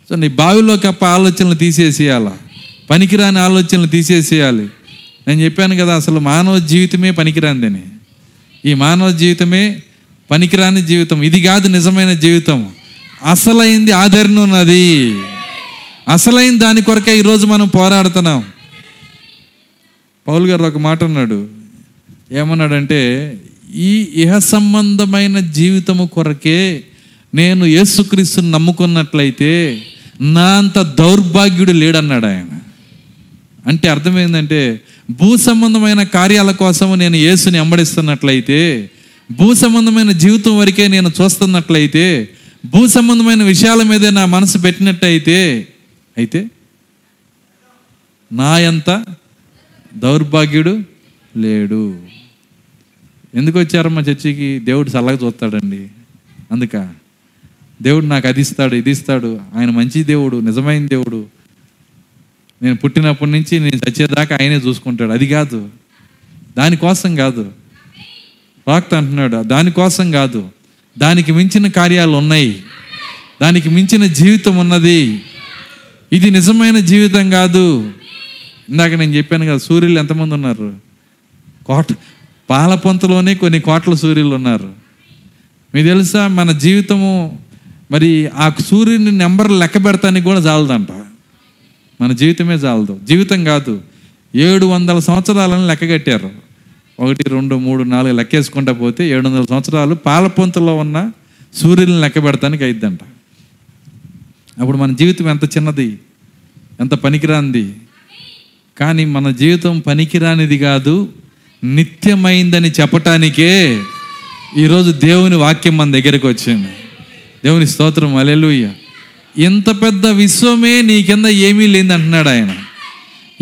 సో నీ బావిలో కప్ప ఆలోచనలు తీసేసేయాల? పనికిరాని ఆలోచనలు తీసేసేయాలి. నేను చెప్పాను కదా అసలు మానవ జీవితమే పనికిరాందని ఈ మానవ జీవితమే పనికిరాని జీవితం. ఇది కాదు నిజమైన జీవితం. అసలైంది ఆదరణ ఉన్నది. అసలైన దాని కొరకే ఈరోజు మనం పోరాడుతున్నాం. పౌల్ గారు ఒక మాట అన్నాడు. ఏమన్నాడంటే ఈ ఇహ సంబంధమైన జీవితము కొరకే నేను యేసుక్రీస్తుని నమ్ముకున్నట్లయితే నా అంత దౌర్భాగ్యుడు లేడన్నాడు ఆయన. అంటే అర్థమైందంటే భూ సంబంధమైన కార్యాల కోసం నేను యేసుని అంబడిస్తున్నట్లయితే భూ సంబంధమైన జీవితం వరకే నేను చూస్తున్నట్లయితే భూ సంబంధమైన విషయాల మీదే నా మనసు పెట్టినట్టయితే అయితే నా ఎంత దౌర్భాగ్యుడు లేడు. ఎందుకు వచ్చారమ్మా చర్చికి? దేవుడు చల్లగా చూస్తాడండి. అందుక దేవుడు నాకు అది ఇస్తాడు ఇది ఇస్తాడు. ఆయన మంచి దేవుడు నిజమైన దేవుడు. నేను పుట్టినప్పటి నుంచి నేను చచ్చేదాకా ఆయనే చూసుకుంటాడు. అది కాదు. దానికోసం కాదు. ప్రాక్త అంటున్నాడు దానికోసం కాదు. దానికి మించిన కార్యాలు ఉన్నాయి. దానికి మించిన జీవితం ఉన్నది. ఇది నిజమైన జీవితం కాదు. ఇందాక నేను చెప్పాను కదా సూర్యులు ఎంతమంది ఉన్నారు? కోట పాలపొంతలోనే కొన్ని కోట్ల సూర్యులు ఉన్నారు. మీకు తెలుసా మన జీవితము మరి ఆ సూర్యుని నెంబర్ లెక్క పెడతానికి కూడా చాలదంట మన జీవితమే చాలదు జీవితం కాదు. ఏడు వందల సంవత్సరాలను లెక్క కట్టారు. ఒకటి రెండు మూడు నాలుగు లెక్కేసుకుంటా పోతే ఏడు వందల సంవత్సరాలు పాలపొంతలో ఉన్న సూర్యుని లెక్క పెడతానికి అయిద్దంట. అప్పుడు మన జీవితం ఎంత చిన్నది ఎంత పనికిరానిది. కానీ మన జీవితం పనికిరానిది కాదు నిత్యమైందని చెప్పటానికే ఈరోజు దేవుని వాక్యం మన దగ్గరకు వచ్చింది. దేవుని స్తోత్రం అలెలుయ్య ఇంత పెద్ద విశ్వమే నీ కింద ఏమీ లేదంటున్నాడు ఆయన.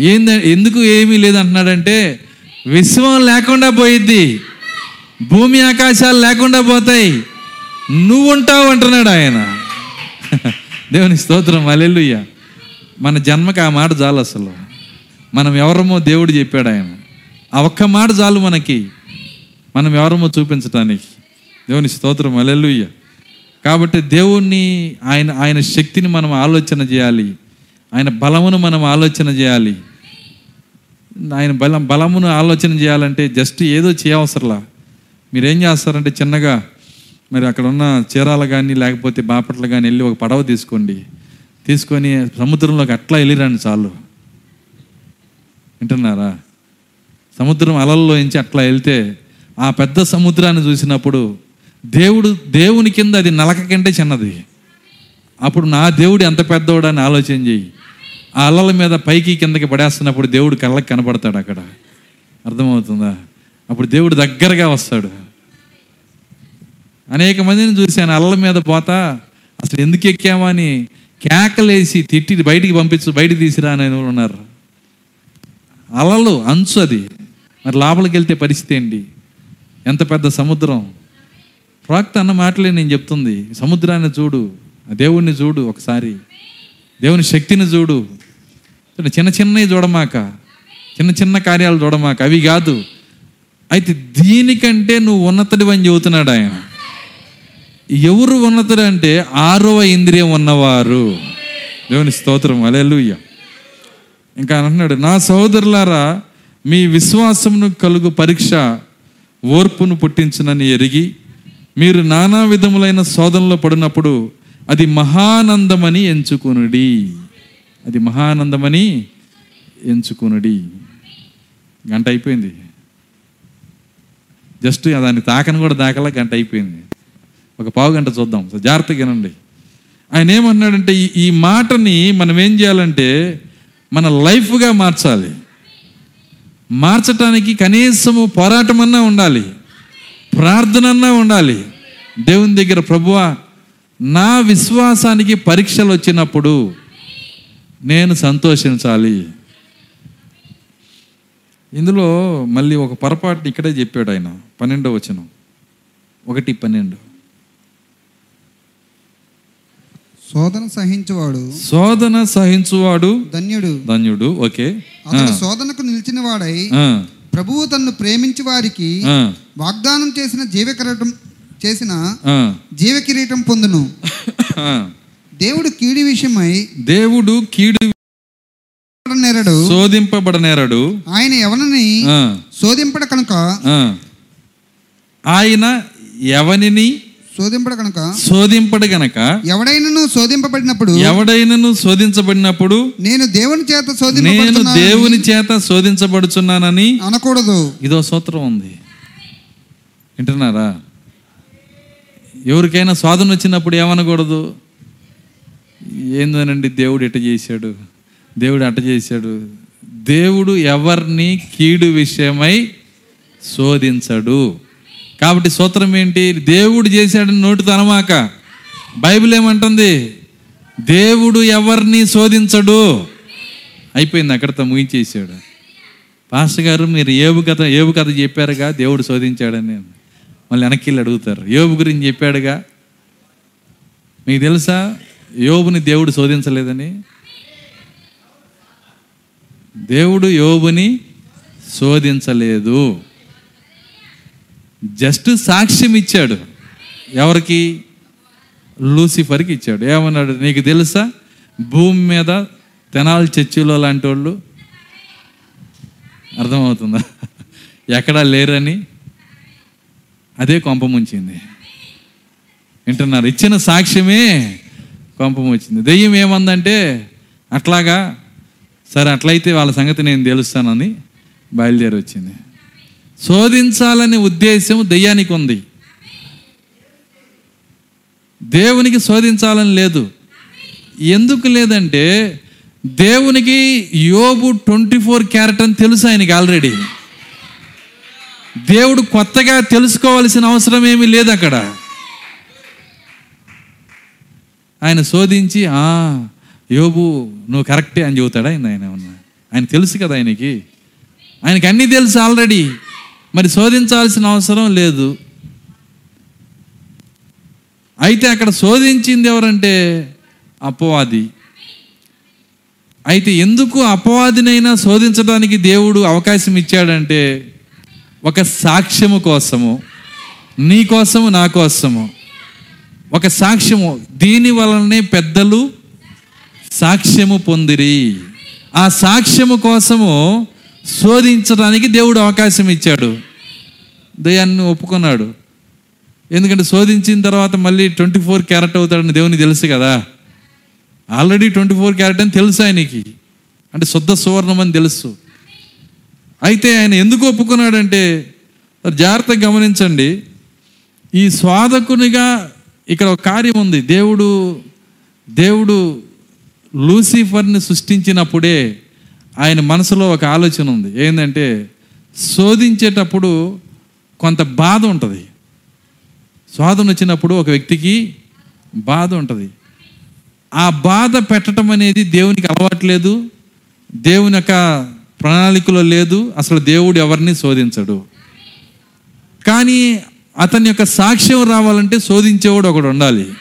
ఏంద ఎందుకు ఏమీ లేదంటున్నాడంటే విశ్వం లేకుండా పోయిద్ది. భూమి ఆకాశాలు లేకుండా పోతాయి. నువ్వు ఉంటావు అంటున్నాడు ఆయన. దేవుని స్తోత్రం అలెలుయ్య మన జన్మకి ఆ మాట చాలు అసలు. మనం ఎవరమో దేవుడు చెప్పాడు ఆయన. ఆ ఒక్క మాట చాలు మనకి. మనం ఎవరమో చూపించటానికి. దేవుని స్తోత్రం అలెలుయ్య కాబట్టి దేవుణ్ణి ఆయన ఆయన శక్తిని మనం ఆలోచన చేయాలి. ఆయన బలమును మనం ఆలోచన చేయాలి. ఆయన బలం బలమును ఆలోచన చేయాలంటే జస్ట్ ఏదో చేయవసరలా. మీరేం చేస్తారంటే చిన్నగా మరి అక్కడ ఉన్న చీరాలు కానీ లేకపోతే బాపట్ల కానీ వెళ్ళి ఒక పడవ తీసుకోండి. తీసుకొని సముద్రంలోకి అట్లా వెళ్ళిరండి చాలు. వింటున్నారా? సముద్రం అలల్లో నుంచి అట్లా వెళ్తే ఆ పెద్ద సముద్రాన్ని చూసినప్పుడు దేవుడు దేవుని కింద అది నలక కంటే చిన్నది. అప్పుడు నా దేవుడు ఎంత పెద్దవాడని ఆలోచన చెయ్యి. ఆ అలల మీద పైకి కిందకి పడేస్తున్నప్పుడు దేవుడు కళ్ళకి కనపడతాడు అక్కడ. అర్థమవుతుందా? అప్పుడు దేవుడు దగ్గరగా వస్తాడు. అనేక మందిని చూశాను. అల్ల మీద పోతా అసలు ఎందుకు ఎక్కామా అని కేకలేసి తిట్టి బయటికి పంపించు బయటికి తీసిరా అని ఉన్నారు? అలలు అంచు అది. మరి లోపలికి వెళ్తే పరిస్థితి ఏంటి? ఎంత పెద్ద సముద్రం? ప్రాక్త అన్న మాటలే నేను చెప్తుంది. సముద్రాన్ని చూడు ఆ దేవుణ్ణి చూడు ఒకసారి. దేవుని శక్తిని చూడు చిన్న చిన్నవి చూడమాక చిన్న చిన్న కార్యాలు చూడమాక. అవి కాదు. అయితే దీనికంటే నువ్వు ఉన్నతడివని చెబుతున్నాడు ఆయన. ఎవరు ఉన్నతుడు అంటే ఆరవ ఇంద్రియం ఉన్నవారు. దేవుని స్తోత్రం. అలెలుయ్య ఇంకా అంటున్నాడు నా సహోదరులారా మీ విశ్వాసమును కలుగు పరీక్ష ఓర్పును పుట్టించునని ఎరిగి మీరు నానా విధములైన శోధనలో పడినప్పుడు అది మహానందమని ఎంచుకునుడి. అది మహానందమని ఎంచుకునుడి. గంట అయిపోయింది. జస్ట్ దాన్ని తాకని కూడా దాకలా గంట అయిపోయింది. ఒక పావు గంట చూద్దాం. జాగ్రత్తగా వినండి. ఆయన ఏమన్నాడంటే ఈ మాటని మనం ఏం చేయాలంటే మన లైఫ్గా మార్చాలి. మార్చటానికి కనీసము పోరాటమన్నా ఉండాలి. ప్రార్థనన్నా ఉండాలి. దేవుని దగ్గర ప్రభువా నా విశ్వాసానికి పరీక్షలు వచ్చినప్పుడు నేను సంతోషించాలి. ఇందులో మళ్ళీ ఒక పొరపాటు ఇక్కడే చెప్పాడు ఆయన. పన్నెండో వచనం. ఒకటి పన్నెండు. శోధన సహించువాడు శోధన సహించువాడు ధన్యుడు. ధన్యుడు ఓకే. అతడు శోధనకు నిలిచిన వాడై ప్రభువు తన్ను ప్రేమించి వారికి వాగ్దానం చేసిన జీవకిరీటం చేసిన జీవకిరీటం పొందును. దేవుడు కీడి విషయమై దేవుడు కీడు నెరడు. శోధింపబడనేరడు ఆయన ఎవరిని శోధింపడ కనుక. ఆయన ఎవనిని శోధింపడ కనుక శోధింపడు గనక ఎవడైనను శోధింపబడినప్పుడు ఎవడైనను శోధించబడినప్పుడు నేను దేవుని చేత నేను దేవుని చేత శోధించబడుచున్నానని అనకూడదు. ఇదో సూత్రం ఉంది. వింటున్నారా? ఎవరికైనా శోధన వచ్చినప్పుడు ఏమనకూడదు? ఏందోనండి దేవుడు ఎట్ట చేశాడు? దేవుడు అట్ట చేశాడు. దేవుడు ఎవరిని కీడు విషయమై శోధించడు. కాబట్టి సూత్రం ఏంటి? దేవుడు చేశాడని నోటితో అనమాక. బైబిల్ ఏమంటుంది? దేవుడు ఎవరిని శోధించడు? అయిపోయింది అక్కడితో ముగించేసాడు. పాస్టర్ గారు మీరు ఏబు కథ ఏబు కథ చెప్పారుగా దేవుడు శోధించాడని. మళ్ళీ వెనక్కి వెళ్ళి అడుగుతారు. యోబు గురించి చెప్పాడుగా? మీకు తెలుసా? యోబుని దేవుడు శోధించలేదని. దేవుడు యోబుని శోధించలేదు. జస్ట్ సాక్ష్యం ఇచ్చాడు. ఎవరికి? లూసిఫర్కి ఇచ్చాడు. ఏమన్నాడు? నీకు తెలుసా? భూమి మీద తెనాలి చర్చిలో లాంటి వాళ్ళు అర్థమవుతుందా? ఎక్కడా లేరని అదే కొంపముంచింది వింటున్నారు? ఇచ్చిన సాక్ష్యమే కొంపం వచ్చింది దెయ్యం ఏమందంటే అట్లాగా సరే అట్లయితే వాళ్ళ సంగతి నేను తెలుస్తానని బయలుదేరి వచ్చింది శోధించాలనే ఉద్దేశం దెయ్యానికి ఉంది దేవునికి శోధించాలని లేదు. ఎందుకు లేదంటే దేవునికి యోబు ట్వంటీ ఫోర్ క్యారెట్ అని తెలుసు ఆయనకి ఆల్రెడీ. దేవుడు కొత్తగా తెలుసుకోవాల్సిన అవసరం ఏమీ లేదు అక్కడ. ఆయన శోధించి యోబు నువ్వు కరెక్టే అని చెబుతాడా? ఆయన ఆయన ఆయన తెలుసు కదా ఆయనకి. ఆయనకి అన్నీ తెలుసు ఆల్రెడీ. మరి శోధించాల్సిన అవసరం లేదు. అయితే అక్కడ శోధించింది ఎవరంటే అపవాది. అయితే ఎందుకు అపవాదినైనా శోధించడానికి దేవుడు అవకాశం ఇచ్చాడంటే ఒక సాక్ష్యము కోసము నీ కోసము నా కోసము. ఒక సాక్ష్యము దీని వలనే పెద్దలు సాక్ష్యము పొందిరి. ఆ సాక్ష్యము కోసము శోధించడానికి దేవుడు అవకాశం ఇచ్చాడు. దయాన్ని ఒప్పుకున్నాడు. ఎందుకంటే శోధించిన తర్వాత మళ్ళీ ట్వంటీ ఫోర్ క్యారెట్ అవుతాడని దేవుని తెలుసు కదా. ఆల్రెడీ ట్వంటీ ఫోర్ క్యారెట్ అని తెలుసు ఆయనకి. అంటే శుద్ధ సువర్ణం అని తెలుసు. అయితే ఆయన ఎందుకు ఒప్పుకున్నాడంటే జాగ్రత్తగా గమనించండి. ఈ స్వాదకునిగా ఇక్కడ ఒక కార్యం ఉంది. దేవుడు దేవుడు లూసిఫర్ని సృష్టించినప్పుడే ఆయన మనసులో ఒక ఆలోచన ఉంది. ఏంటంటే శోధించేటప్పుడు కొంత బాధ ఉంటుంది. శోధన వచ్చినప్పుడు ఒక వ్యక్తికి బాధ ఉంటుంది. ఆ బాధ పెట్టడం అనేది దేవునికి అలవాట్లేదు. దేవుని యొక్క ప్రణాళికలో లేదు. అసలు దేవుడు ఎవరిని శోధించడు. కానీ అతని యొక్క సాక్ష్యం రావాలంటే శోధించేవాడు ఒకడు ఉండాలి.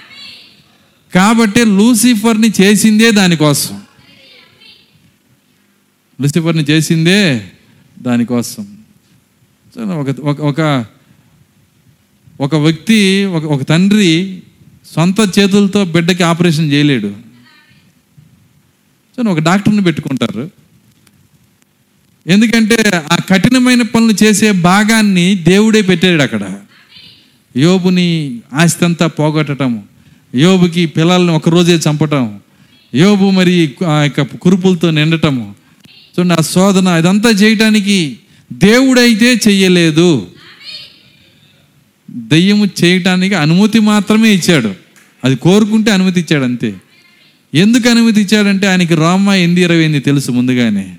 కాబట్టి లూసిఫర్ని చేసిందే దానికోసం. లూసిఫర్ని చేసిందే దానికోసం సో ఒక ఒక- ఒక వ్యక్తి ఒక ఒక తండ్రి సొంత చేతులతో బిడ్డకి ఆపరేషన్ చేయలేడు. సో ఒక డాక్టర్ని పెట్టుకుంటారు. ఎందుకంటే ఆ కఠినమైన పనులు చేసే భాగాన్ని దేవుడే పెట్టాడు అక్కడ. యోబుని ఆస్తి అంతా పోగొట్టడం యోబుకి పిల్లల్ని ఒక రోజే చంపటం యోబు మరి ఆ యొక్క కురుపులతో నిండటము సో నా శోధన ఇదంతా చేయటానికి దేవుడైతే చెయ్యలేదు. దయ్యము చేయటానికి అనుమతి మాత్రమే ఇచ్చాడు. అది కోరుకుంటే అనుమతి ఇచ్చాడు అంతే. ఎందుకు అనుమతి ఇచ్చాడంటే ఆయనకి రోమ ఎంది ఇరవై ఎనిమిది తెలుసు ముందుగానే.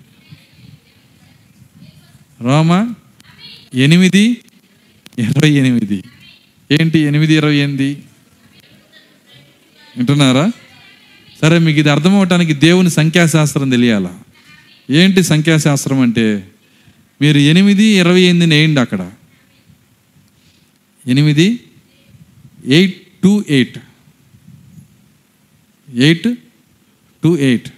రోమ ఎనిమిది ఇరవై ఎనిమిది. ఏంటి ఎనిమిది ఇరవై ఎనిమిది? వింటున్నారా? సరే మీకు ఇది అర్థం అవటానికి దేవుని సంఖ్యాశాస్త్రం తెలియాలా? ఏంటి సంఖ్యాశాస్త్రం అంటే? మీరు ఎనిమిది ఇరవై ఎనిమిది వేయండి అక్కడ. ఎనిమిది eight to eight. Eight to eight.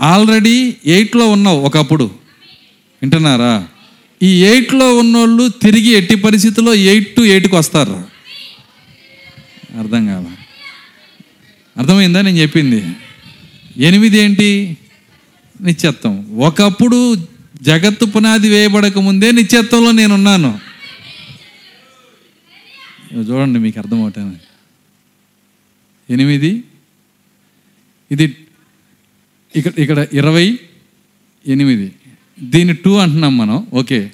Already ఎయిట్లో ఉన్నావు ఒకప్పుడు. వింటున్నారా? ఈ ఎయిట్లో ఉన్నోళ్ళు తిరిగి ఎట్టి పరిస్థితుల్లో ఎయిట్ టు ఎయిట్కి వస్తారు? అర్థం కాదా అర్థమైందా నేను చెప్పింది? ఎనిమిది ఏంటి? నిత్యత్వం ఒకప్పుడు జగత్తు పునాది వేయబడక ముందే నిత్యత్వంలో నేనున్నాను. ఉన్నాను చూడండి మీకు అర్థమవుతాను ఎనిమిది ఇది ఇక్కడ ఇక్కడ ఇరవై ఎనిమిది. దీన్ని టూ అంటున్నాం మనం. ఓకే.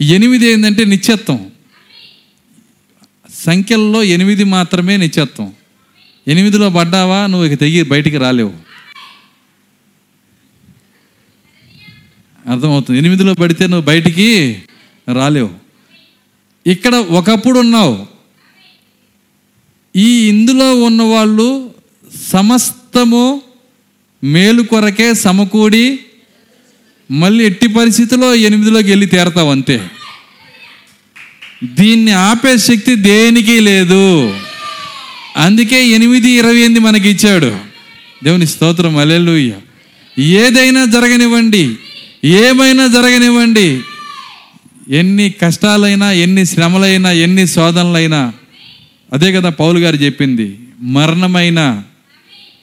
ఎనిమిది ఏంటంటే నిత్యత్వం సంఖ్యల్లో ఎనిమిది మాత్రమే నిత్యత్వం ఎనిమిదిలో పడ్డావా? నువ్వు ఇక తెగి బయటికి రాలేవు. అర్థమవుతుంది. ఎనిమిదిలో పడితే నువ్వు బయటికి రాలేవు. ఇక్కడ ఒకప్పుడు ఉన్నావు. ఈ ఇందులో ఉన్నవాళ్ళు సమస్తము మేలు కొరకే సమకూడి మళ్ళీ ఎట్టి పరిస్థితిలో ఎనిమిదిలోకి వెళ్ళి తీరతావు అంతే. దీన్ని ఆపే శక్తి దేనికి లేదు. అందుకే ఎనిమిది ఇరవై ఎనిమిది మనకి ఇచ్చాడు. దేవుని స్తోత్రం అలెలుయ్య ఏదైనా జరగనివ్వండి. ఏమైనా జరగనివ్వండి. ఎన్ని కష్టాలైనా ఎన్ని శ్రమలైనా ఎన్ని శోధనలైనా. అదే కదా పౌలు గారు చెప్పింది. మరణమైన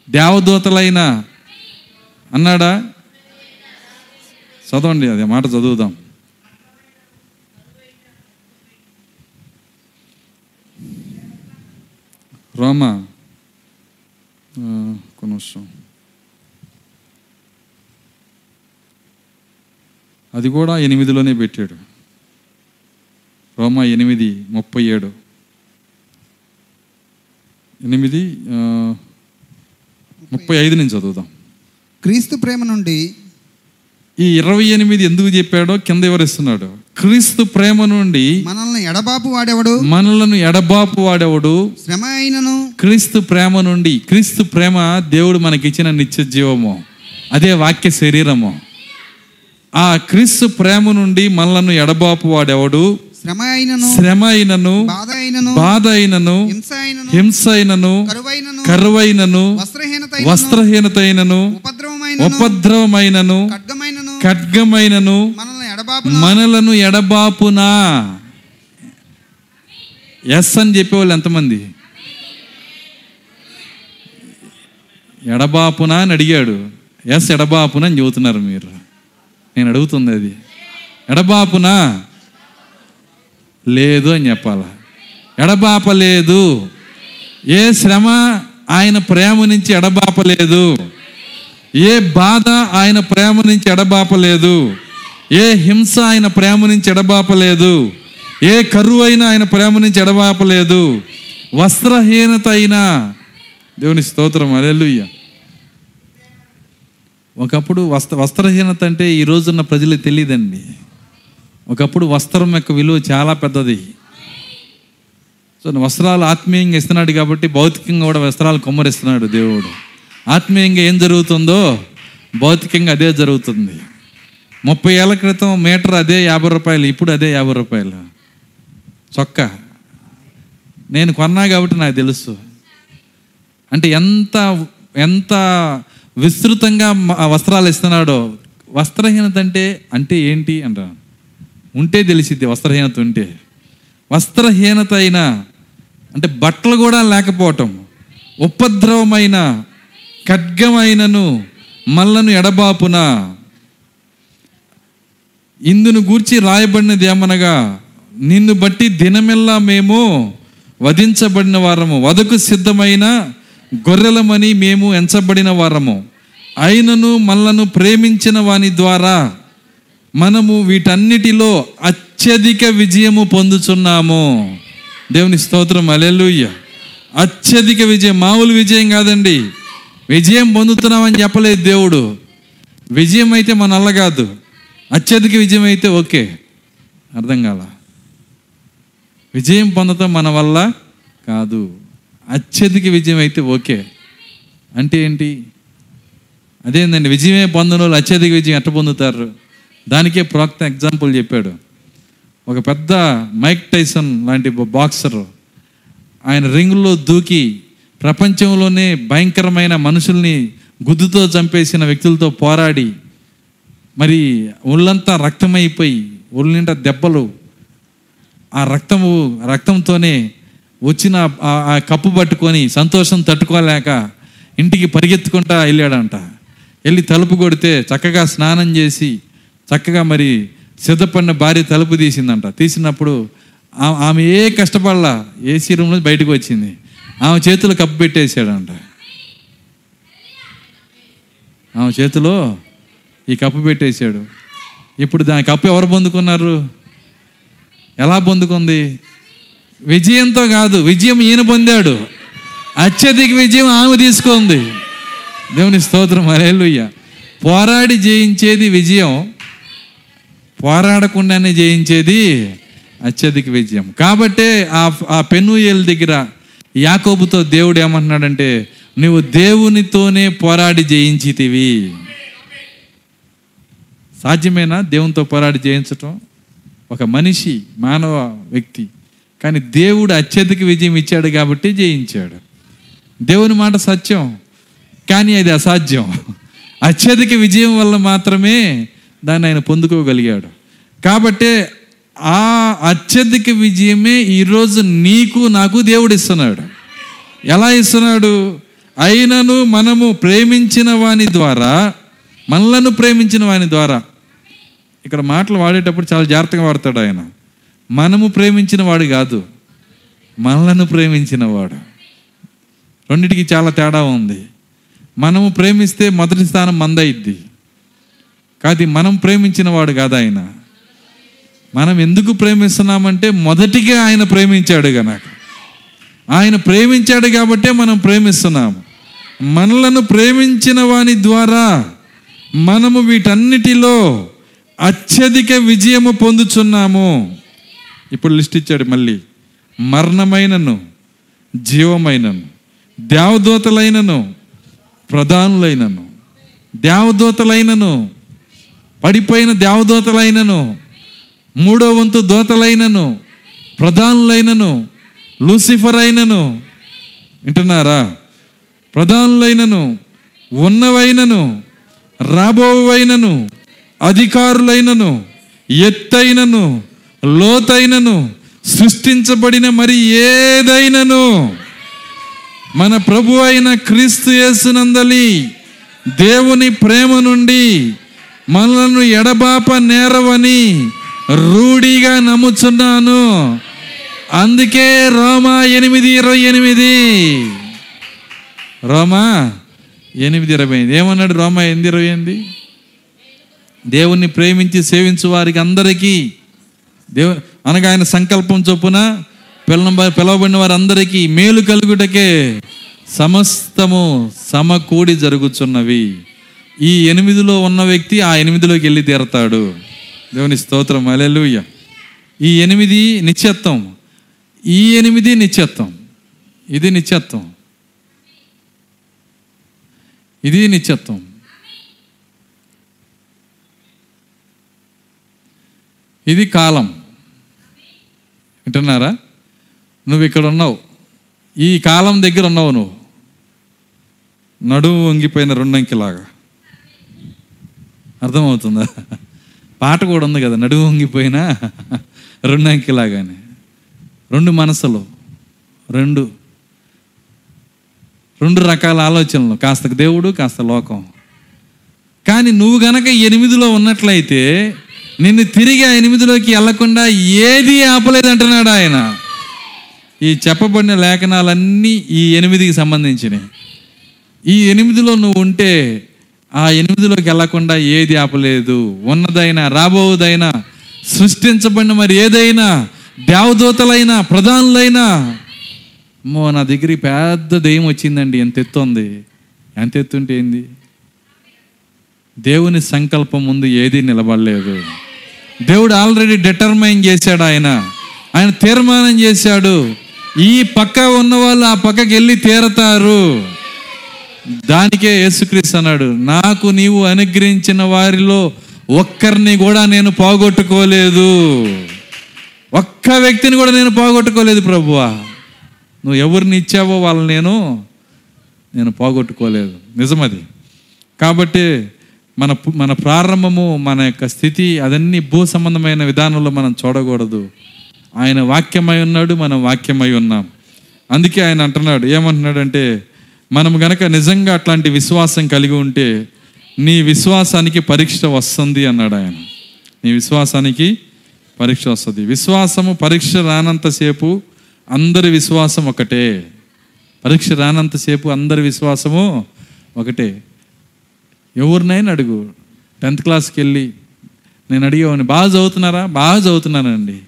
దేవదూతలైనా. అన్నాడా? చదవండి అది మాట చదువుదాం. రోమా ఆ, ఒక్క నిమిషం అది కూడా ఎనిమిదిలోనే పెట్టాడు. రోమా ఎనిమిది ముప్పై ఏడు. ఎనిమిది ముప్పై ఐదు నుంచి చదువుదాం. క్రీస్తు ప్రేమ నుండి ఈ ఇరవై ఎనిమిది ఎందుకు చెప్పాడో కింద వివరిస్తున్నాడు. క్రీస్తు ప్రేమ నుండి మనల్ని ఎడబాపు వాడెవడు? మనలను ఎడబాపు వాడెవడు? శ్రమ అయినను? క్రీస్తు ప్రేమ నుండి క్రీస్తు ప్రేమ దేవుడు మనకిచ్చిన నిత్య జీవము. అదే వాక్య శరీరము. ఆ క్రీస్తు ప్రేమ నుండి మనలను ఎడబాపు వాడెవడు? శ్రమ అయినను శ్రమ అయినను బాధ అయినను బాధ అయినను హింస అయినను హింస అయినను కరువైనను కరువైనను వస్త్రహీనత వస్త్రహీనత అయినను ఉపద్రవమైన ఉపద్రవమైనను ఖడ్గమైనను ఖడ్గమైనను మనల్ని మనలను ఎడబాపునా? ఎస్ అని చెప్పేవాళ్ళు ఎంతమంది? ఎడబాపునా అని అడిగాడు. ఎస్ ఎడబాపునా అని చెబుతున్నారు మీరు. నేను అడుగుతుంది అది. ఎడబాపునా? లేదు అని చెప్పాల? ఎడబాపలేదు ఏ శ్రమ ఆయన ప్రేమ నుంచి ఎడబాపలేదు ఏ బాధ ఆయన ప్రేమ నుంచి ఎడబాపలేదు ఏ హింస ఆయన ప్రేమ నుంచి ఎడబాపలేదు ఏ కరువు అయినా ఆయన ప్రేమ నుంచి ఎడబాపలేదు వస్త్రహీనత అయినా దేవుని స్తోత్రం. అలెలుయ్య ఒకప్పుడు వస్త్ర వస్త్రహీనత అంటే ఈ రోజున్న ప్రజలకు తెలియదండి. ఒకప్పుడు వస్త్రం యొక్క విలువ చాలా పెద్దది. సో వస్త్రాలు ఆత్మీయంగా ఇస్తున్నాడు కాబట్టి భౌతికంగా కూడా వస్త్రాలు కొమ్మరిస్తున్నాడు దేవుడు. ఆత్మీయంగా ఏం జరుగుతుందో భౌతికంగా అదే జరుగుతుంది. ముప్పై ఏళ్ళ క్రితం మీటర్ అదే యాభై రూపాయలు ఇప్పుడు అదే యాభై రూపాయలు. చొక్కా. నేను కొన్నా కాబట్టి నాకు తెలుసు. అంటే ఎంత ఎంత విస్తృతంగా వస్త్రాలు ఇస్తున్నాడో వస్త్రహీనత అంటే అంటే ఏంటి అంటాను ఉంటే తెలిసిద్ది వస్త్రహీనత ఉంటే. వస్త్రహీనత అయినా అంటే బట్టలు కూడా లేకపోవటం ఉపద్రవమైన ఖడ్గమైనను మల్లను ఎడబాపున ఇందును గూర్చి రాయబడినది ఏమనగా నిన్ను బట్టి దినమెల్లా మేము వధించబడిన వారము వదకు సిద్ధమైన గొర్రెలమని మేము ఎంచబడిన వారము. అయినను మళ్ళను ప్రేమించిన వాని ద్వారా మనము వీటన్నిటిలో అత్యధిక విజయము పొందుచున్నాము. దేవుని స్తోత్రం అలెలుయ్య అత్యధిక విజయం మామూలు విజయం కాదండి. విజయం పొందుతున్నామని చెప్పలేదు దేవుడు. విజయం అయితే మన వల్ల కాదు. అత్యధిక విజయం అయితే ఓకే. అర్థం కాల. విజయం పొందటం మన వల్ల కాదు. అత్యధిక విజయం అయితే ఓకే. అంటే ఏంటి? అదేందండి విజయమే పొందని వాళ్ళు అత్యధిక విజయం ఎట్ట పొందుతారు? దానికే ప్రోక్త ఎగ్జాంపుల్ చెప్పాడు. ఒక పెద్ద మైక్ టైసన్ లాంటి బాక్సర్ ఆయన రింగుల్లో దూకి ప్రపంచంలోనే భయంకరమైన మనుషుల్ని గుద్దుతో చంపేసిన వ్యక్తులతో పోరాడి మరి ఒళ్ళంతా రక్తమైపోయి ఒళ్ళింట దెబ్బలు ఆ రక్తము రక్తంతోనే వచ్చిన ఆ- కప్పు పట్టుకొని సంతోషం తట్టుకోలేక ఇంటికి పరిగెత్తుకుంటా వెళ్ళాడంట. వెళ్ళి తలుపు కొడితే చక్కగా స్నానం చేసి చక్కగా మరి సిద్ధపడిన భార్య తలుపు తీసిందంట. తీసినప్పుడు ఆమె ఏ కష్టపడలా ఏసీ రూమ్లో బయటకు వచ్చింది. ఆమె చేతిలో కప్పు పెట్టేశాడంట. ఆమె చేతిలో ఈ కప్పు పెట్టేశాడు. ఇప్పుడు దాని కప్పు ఎవరు పొందుకున్నారు? ఎలా పొందుకుంది? విజయంతో కాదు విజయం ఈయన పొందాడు. అత్యధిక విజయం ఆమె తీసుకుంది. దేవుని స్తోత్రం అరేలుయ్య పోరాడి జయించేది విజయం పోరాడకుండానే జయించేది అత్యధిక విజయం. కాబట్టే ఆ ఆ పెనుయేలు దగ్గర యాకోబుతో దేవుడు ఏమంటున్నాడంటే నువ్వు దేవునితోనే పోరాడి జయించితివి. సాధ్యమేనా దేవునితో పోరాడి జయించటం? ఒక మనిషి మానవ వ్యక్తి. కానీ దేవుడు అత్యధిక విజయం ఇచ్చాడు కాబట్టి జయించాడు. దేవుని మాట సత్యం కానీ అది అసాధ్యం. అత్యధిక విజయం వల్ల మాత్రమే దాన్ని ఆయన పొందుకోగలిగాడు. కాబట్టే ఆ అత్యధిక విజయమే ఈరోజు నీకు నాకు దేవుడు ఇస్తున్నాడు. ఎలా ఇస్తున్నాడు? అయినను మనము ప్రేమించిన వాని ద్వారా మనలను ప్రేమించిన వాని ద్వారా. ఇక్కడ మాటలు వాడేటప్పుడు చాలా జాగ్రత్తగా వాడతాడు ఆయన. మనము ప్రేమించిన వాడు కాదు మనలను ప్రేమించిన వాడు. రెండిటికి చాలా తేడా ఉంది. మనము ప్రేమిస్తే మొదటి స్థానం మందయిద్ది. కాదు మనం ప్రేమించిన వాడు కాదు ఆయన. మనం ఎందుకు ప్రేమిస్తున్నామంటే మొదటిగా ఆయన ప్రేమించాడు గనక. ఆయన ప్రేమించాడు కాబట్టే మనం ప్రేమిస్తున్నాము. మనలను ప్రేమించిన వాని ద్వారా మనము వీటన్నిటిలో అత్యధిక విజయము పొందుచున్నాము. ఇప్పుడు లిస్ట్ ఇచ్చాడు మళ్ళీ. మరణమైనను జీవమైనను దేవదూతలైనను ప్రధానులైనను దేవదూతలైనను పడిపోయిన దేవదూతలైనను మూడో వంతు దూతలైనను ప్రధానులైనను లూసిఫర్ అయినను వింటున్నారా? ప్రధానులైనను ఉన్నవైనను రాబోవైనను అధికారులైనను ఎత్తైనను లోతైనను సృష్టించబడిన మరి ఏదైనను? మన ప్రభు అయిన క్రీస్తు యేసునందలి దేవుని ప్రేమ నుండి మనలను ఎడబాప నేరవని రూఢిగా నమ్ముచున్నాను. అందుకే రోమా ఎనిమిది ఇరవై ఎనిమిది. రోమా ఎనిమిది ఇరవై ఎనిమిది. ఏమన్నాడు రోమా ఎనిమిది ఇరవై ఎనిమిది? దేవుణ్ణి ప్రేమించి సేవించు వారికి అందరికీ దేవు అనగా ఆయన సంకల్పం చొప్పున పిల్ల పిలవబడిన వారందరికీ మేలు కలుగుటకే సమస్తము సమకూడి జరుగుచున్నవి. ఈ ఎనిమిదిలో ఉన్న వ్యక్తి ఆ ఎనిమిదిలోకి వెళ్ళి తీరతాడు. దేవుని స్తోత్రం. అలెలుయ్య ఈ ఎనిమిది నిత్యత్వం ఈ ఎనిమిది నిత్యత్వం ఇది నిత్యత్వం ఇది నిత్యత్వం ఇది కాలం. వింటున్నారా? నువ్వు ఇక్కడ ఉన్నావు. ఈ కాలం దగ్గర ఉన్నావు నువ్వు. నడుము వంగిపోయిన రెండంకిలాగా అర్థమవుతుందా? పాట కూడా ఉంది కదా నడుము వంగిపోయిన రెండంకిలాగానే రెండు మనసులు రెండు. రెండు రకాల ఆలోచనలు కాస్త దేవుడు కాస్త లోకం. కానీ నువ్వు గనక ఎనిమిదిలో ఉన్నట్లయితే నిన్ను తిరిగి ఆ ఎనిమిదిలోకి వెళ్ళకుండా ఏది ఆపలేదు అంటున్నాడు ఆయన. ఈ చెప్పబడిన లేఖనాలన్నీ ఈ ఎనిమిదికి సంబంధించినవి. ఈ ఎనిమిదిలో నువ్వు ఉంటే ఆ ఎనిమిదిలోకి వెళ్ళకుండా ఏది ఆపలేదు. ఉన్నదైనా రాబోదైనా సృష్టించబడిన మరి ఏదైనా దేవదూతలైనా ప్రధానులైనా. అమ్మో నా దగ్గరికి పెద్ద దెయ్యం వచ్చిందండి. ఎంత ఎత్తు ఉంది ఎంత ఎత్తుంటే ఏంది? దేవుని సంకల్పం ముందు ఏది నిలబడలేదు. దేవుడు ఆల్రెడీ డిటర్మైన్ చేశాడు ఆయన. ఆయన తీర్మానం చేశాడు. ఈ పక్క ఉన్న వాళ్ళు ఆ పక్కకి వెళ్ళి తీరతారు. దానికే యేసుక్రీస్తు అన్నాడు నాకు నీవు అనుగ్రహించిన వారిలో ఒక్కరిని కూడా నేను పోగొట్టుకోలేదు. ఒక్క వ్యక్తిని కూడా నేను పోగొట్టుకోలేదు ప్రభువా. నువ్వు ఎవరిని ఇచ్చావో వాళ్ళని నేను నేను పోగొట్టుకోలేదు. నిజమది. కాబట్టి మన మన ప్రారంభము మన యొక్క స్థితి అదన్నీ భూ సంబంధమైన విధానంలో మనం చూడకూడదు. ఆయన వాక్యమై ఉన్నాడు మనం వాక్యమై ఉన్నాం. అందుకే ఆయన అంటున్నాడు ఏమంటున్నాడంటే మనం గనక నిజంగా అట్లాంటి విశ్వాసం కలిగి ఉంటే నీ విశ్వాసానికి పరీక్ష వస్తుంది అన్నాడు ఆయన. నీ విశ్వాసానికి పరీక్ష వస్తుంది. విశ్వాసము పరీక్ష రానంతసేపు అందరి విశ్వాసం ఒకటే. పరీక్ష రానంతసేపు అందరి విశ్వాసము ఒకటే. ఎవరినైనా అడుగు. టెన్త్ క్లాస్కి వెళ్ళి నేను అడిగేవాడిని బాగా చదువుతున్నారా? బాగా చదువుతున్నానండి.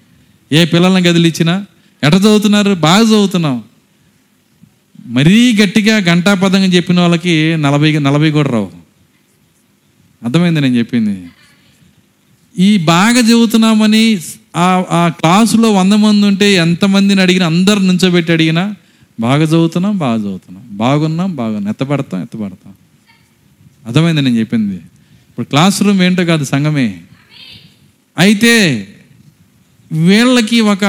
ఏ పిల్లల్ని గదిలిచ్చినా? ఎట చదువుతున్నారు? బాగా చదువుతున్నాం. మరీ గట్టిగా గంటాపదంగా చెప్పిన వాళ్ళకి నలభై నలభై కూడా రావు. అర్థమైంది నేను చెప్పింది? ఈ బాగా చదువుతున్నామని ఆ ఆ క్లాసులో వంద మంది ఉంటే ఎంతమందిని అడిగినా అందరు నుంచోబెట్టి అడిగినా బాగా చదువుతున్నాం బాగా చదువుతున్నాం. బాగున్నాం బాగున్నాం ఎత్తపడతాం ఎత్తపడతాం అర్థమైంది నేను చెప్పింది. ఇప్పుడు క్లాస్ రూమ్ ఏంటో కాదు సంఘమే. అయితే వీళ్ళకి ఒక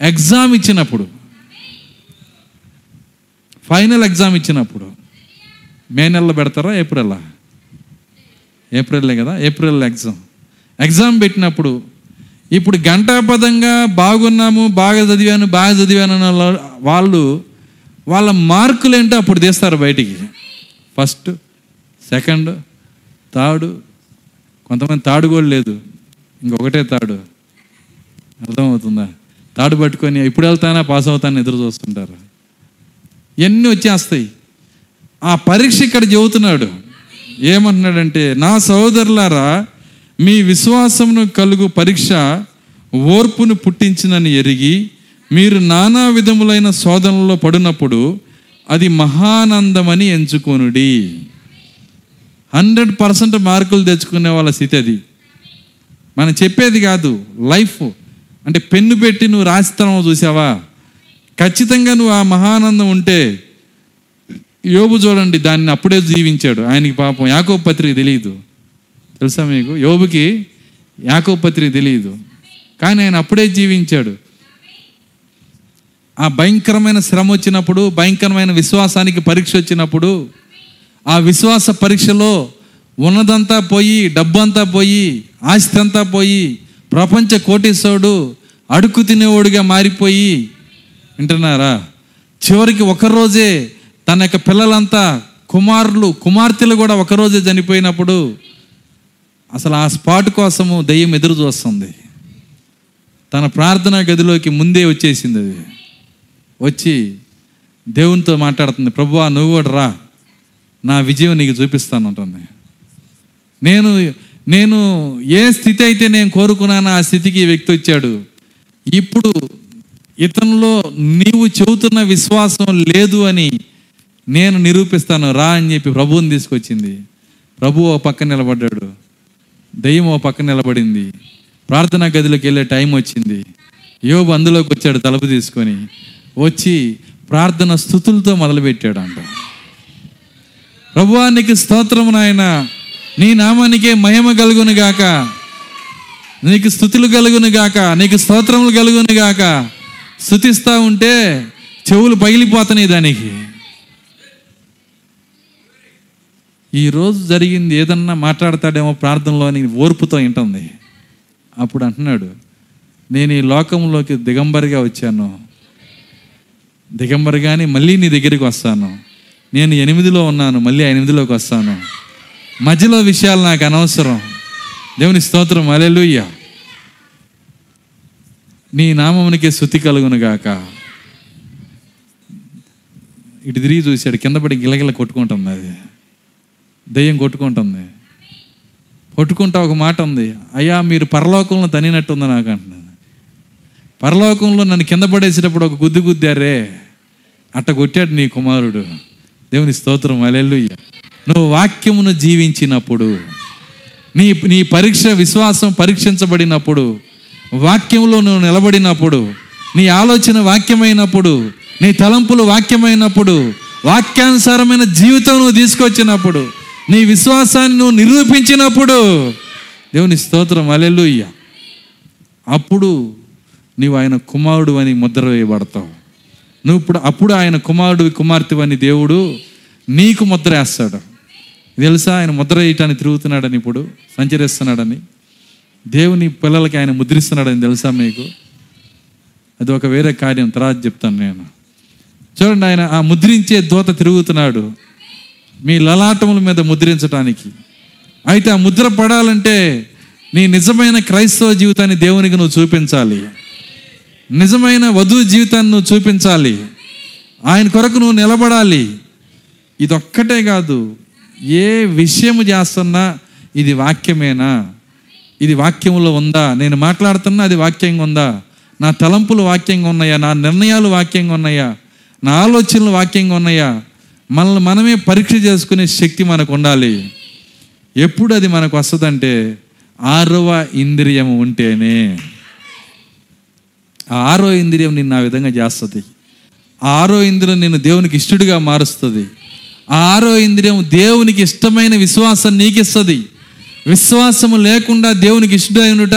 ఎగ్జామ్ ఇచ్చినప్పుడు ఫైనల్ ఎగ్జామ్ ఇచ్చినప్పుడు మే నెలలో పెడతారా ఏప్రిల్లా ఏప్రిల్లే కదా ఏప్రిల్ ఎగ్జామ్ ఎగ్జామ్ పెట్టినప్పుడు ఇప్పుడు గంటాపదంగా బాగున్నాము బాగా చదివాను బాగా చదివాను అన్న వాళ్ళ- వాళ్ళు వాళ్ళ మార్కులు ఏంటో అప్పుడు తీస్తారు బయటికి. ఫస్ట్ సెకండ్ తాడు కొంతమంది తాడు కూడా లేదు. ఇంకొకటే తాడు అర్థమవుతుందా? తాడు పట్టుకొని ఇప్పుడు వెళ్తానా పాస్ అవుతానని ఎదురు చూస్తుంటారు. ఇవన్నీ వచ్చేస్తాయి? ఆ పరీక్ష ఇక్కడ చెబుతున్నాడు. ఏమంటున్నాడంటే నా సహోదరులారా మీ విశ్వాసమును కలుగు పరీక్ష ఓర్పును పుట్టించినని ఎరిగి మీరు నానా విధములైన శోధనలో పడినప్పుడు అది మహానందమని ఎంచుకొనుడి. హండ్రెడ్ పర్సెంట్ మార్కులు తెచ్చుకునే వాళ్ళ స్థితి అది. మనం చెప్పేది కాదు లైఫ్ అంటే పెన్ను పెట్టి నువ్వు రాసితనం చూసావా? ఖచ్చితంగా నువ్వు ఆ మహానందం ఉంటే యోబు చూడండి దాన్ని అప్పుడే జీవించాడు. ఆయనకి పాపం యాకో పత్రిక తెలియదు. తెలుసా మీకు? యోబుకి యాకో పత్రిక తెలియదు. కానీ ఆయన అప్పుడే జీవించాడు. ఆ భయంకరమైన శ్రమ వచ్చినప్పుడు భయంకరమైన విశ్వాసానికి పరీక్ష వచ్చినప్పుడు ఆ విశ్వాస పరీక్షలో ఉన్నదంతా పోయి డబ్బంతా పోయి ఆస్తి అంతా పోయి ప్రపంచ కోటేశ్వరుడు అడుక్కు తినేవాడుగా మారిపోయి వింటున్నారా? చివరికి ఒకరోజే తన యొక్క పిల్లలంతా కుమారులు కుమార్తెలు కూడా ఒకరోజే చనిపోయినప్పుడు అసలు ఆ స్పాట్ కోసము దయ్యం ఎదురు చూస్తుంది. తన ప్రార్థనా గదిలోకి ముందే వచ్చేసింది అది. వచ్చి దేవునితో మాట్లాడుతుంది ప్రభువా నువ్వు కూడా రా. నా విజయం నీకు చూపిస్తాను ఉంటుంది నేను నేను ఏ స్థితి అయితే నేను కోరుకున్నానో ఆ స్థితికి వ్యక్తి వచ్చాడు. ఇప్పుడు ఇతనిలో నీవు చెబుతున్న విశ్వాసం లేదు అని నేను నిరూపిస్తాను. రా అని చెప్పి ప్రభువుని తీసుకొచ్చింది. ప్రభు ఓ పక్క నిలబడ్డాడు. దయ్యం ఓ పక్క నిలబడింది. ప్రార్థనా గదిలోకి వెళ్ళే టైం వచ్చింది. యోబు అందులోకి వచ్చాడు తలుపు తీసుకొని. వచ్చి ప్రార్థన స్థుతులతో మొదలుపెట్టాడు అంటాడు ప్రభువా నీకు స్తోత్రము నాయన. నీ నామానికే మహిమ కలుగును గాక. నీకు స్థుతులు కలుగును గాక. నీకు స్తోత్రములు కలుగును గాక. స్థుతిస్తూ ఉంటే చెవులు పగిలిపోతున్నాయి దానికి. ఈ రోజు జరిగింది ఏదన్నా మాట్లాడతాడేమో ప్రార్థనలో అని ఓర్పుతో వింటుంది. అప్పుడు అంటున్నాడు నేను ఈ లోకంలోకి దిగంబరిగా వచ్చాను. దిగంబరిగాని మళ్ళీ నీ దగ్గరికి వస్తాను. నేను ఎనిమిదిలో ఉన్నాను మళ్ళీ ఆ ఎనిమిదిలోకి వస్తాను. మధ్యలో విషయాలు నాకు అనవసరం. దేవుని స్తోత్రం అలెలుయ్య నీ నామమునికి శుతి కలుగును గాక. ఇటు తిరిగి చూశాడు కింద పడి గిలగిల కొట్టుకుంటుంది అది. దెయ్యం కొట్టుకుంటుంది. కొట్టుకుంటా ఒక మాట ఉంది అయ్యా మీరు పరలోకంలో తనినట్టుంది నాకు అంటున్నాను పరలోకంలో నన్ను కింద పడేసేటప్పుడు ఒక గుద్దు గుద్దారే అట్ట కొట్టాడు నీ కుమారుడు. దేవుని స్తోత్రం అలెల్లుయ్య నువ్వు వాక్యమును జీవించినప్పుడు నీ నీ పరీక్ష విశ్వాసం పరీక్షించబడినప్పుడు వాక్యంలో నువ్వు నిలబడినప్పుడు నీ ఆలోచన వాక్యమైనప్పుడు నీ తలంపులు వాక్యమైనప్పుడు వాక్యానుసారమైన జీవితం నువ్వు తీసుకొచ్చినప్పుడు నీ విశ్వాసాన్ని నువ్వు నిరూపించినప్పుడు దేవుని స్తోత్రం అలెల్లుయ్య అప్పుడు నీవు ఆయన కుమారుడు అని ముద్ర వేయబడతావు. నువ్వు ఇప్పుడు అప్పుడు ఆయన కుమారుడు కుమార్తెవని దేవుడు నీకు ముద్ర వేస్తాడు. తెలుసా? ఆయన ముద్ర వేయటానికి తిరుగుతున్నాడని ఇప్పుడు సంచరిస్తున్నాడని. దేవుని పిల్లలకి ఆయన ముద్రిస్తున్నాడని తెలుసా మీకు? అది ఒక వేరే కార్యం తర్వాత చెప్తాను నేను. చూడండి ఆయన ఆ ముద్రించే దూత తిరుగుతున్నాడు. మీ లలాటముల మీద ముద్రించడానికి అయితే ఆ ముద్ర పడాలంటే నీ నిజమైన క్రైస్తవ జీవితాన్ని దేవునికి నువ్వు చూపించాలి. నిజమైన వధువు జీవితాన్ని నువ్వు చూపించాలి. ఆయన కొరకు నువ్వు నిలబడాలి. ఇదొక్కటే కాదు. ఏ విషయము చేస్తున్నా ఇది వాక్యమేనా? ఇది వాక్యంలో ఉందా? నేను మాట్లాడుతున్నా అది వాక్యంగా ఉందా? నా తలంపులు వాక్యంగా ఉన్నాయా? నా నిర్ణయాలు వాక్యంగా ఉన్నాయా? నా ఆలోచనలు వాక్యంగా ఉన్నాయా? మనల్ని మనమే పరీక్ష చేసుకునే శక్తి మనకు ఉండాలి. ఎప్పుడు అది మనకు వస్తుందంటే ఆరవ ఇంద్రియము ఉంటేనే. ఆ ఆరో ఇంద్రియం నిన్ను ఆ విధంగా చేస్తుంది. ఆ ఆరో ఇంద్రియం నిన్ను దేవునికి ఇష్టడిగా మారుస్తుంది. ఆ ఆరో ఇంద్రియం దేవునికి ఇష్టమైన విశ్వాసం నీకిస్తుంది. విశ్వాసము లేకుండా దేవునికి ఇష్టమైనట